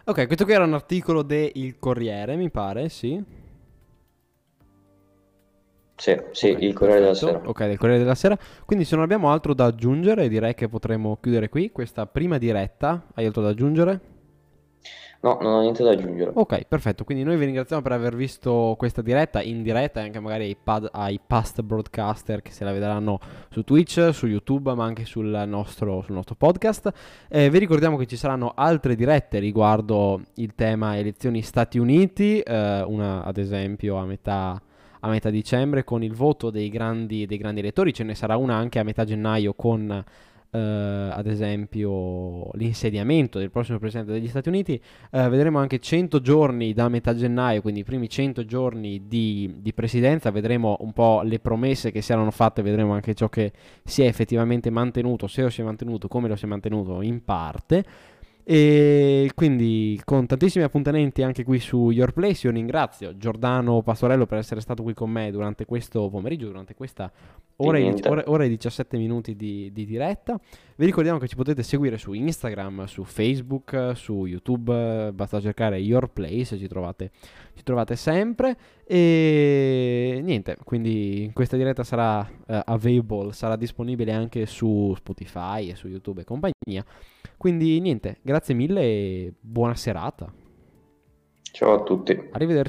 Ok, questo qui era un articolo del Corriere, mi pare, sì. Sì, sì, okay, il Corriere perfetto. della Sera. Ok, del Corriere della Sera. Quindi se non abbiamo altro da aggiungere, direi che potremmo chiudere qui questa prima diretta. Hai altro da aggiungere? No, non ho niente da aggiungere. Ok, perfetto. Quindi noi vi ringraziamo per aver visto questa diretta in diretta e anche magari ai, pad, ai past broadcaster che se la vedranno su Twitch, su YouTube, ma anche sul nostro, sul nostro podcast. Eh, vi ricordiamo che ci saranno altre dirette riguardo il tema elezioni Stati Uniti, eh, una ad esempio a metà a metà dicembre con il voto dei grandi, dei grandi elettori, ce ne sarà una anche a metà gennaio con Uh, ad esempio l'insediamento del prossimo presidente degli Stati Uniti, uh, vedremo anche 100 giorni da metà gennaio, quindi i primi 100 giorni di, di, presidenza, vedremo un po' le promesse che si erano fatte, vedremo anche ciò che si è effettivamente mantenuto, se lo si è mantenuto, come lo si è mantenuto in parte. E quindi con tantissimi appuntamenti anche qui su Your Place, io ringrazio Giordano Pastorello per essere stato qui con me durante questo pomeriggio, durante questa ora, e, ora, ora e 17 minuti di, di, diretta. Vi ricordiamo che ci potete seguire su Instagram, su Facebook, su YouTube, basta cercare Your Place, ci trovate, ci trovate sempre. E niente, quindi questa diretta sarà uh, available, sarà disponibile anche su Spotify e su YouTube e compagnia. Quindi niente, grazie mille e buona serata. Ciao a tutti. Arrivederci.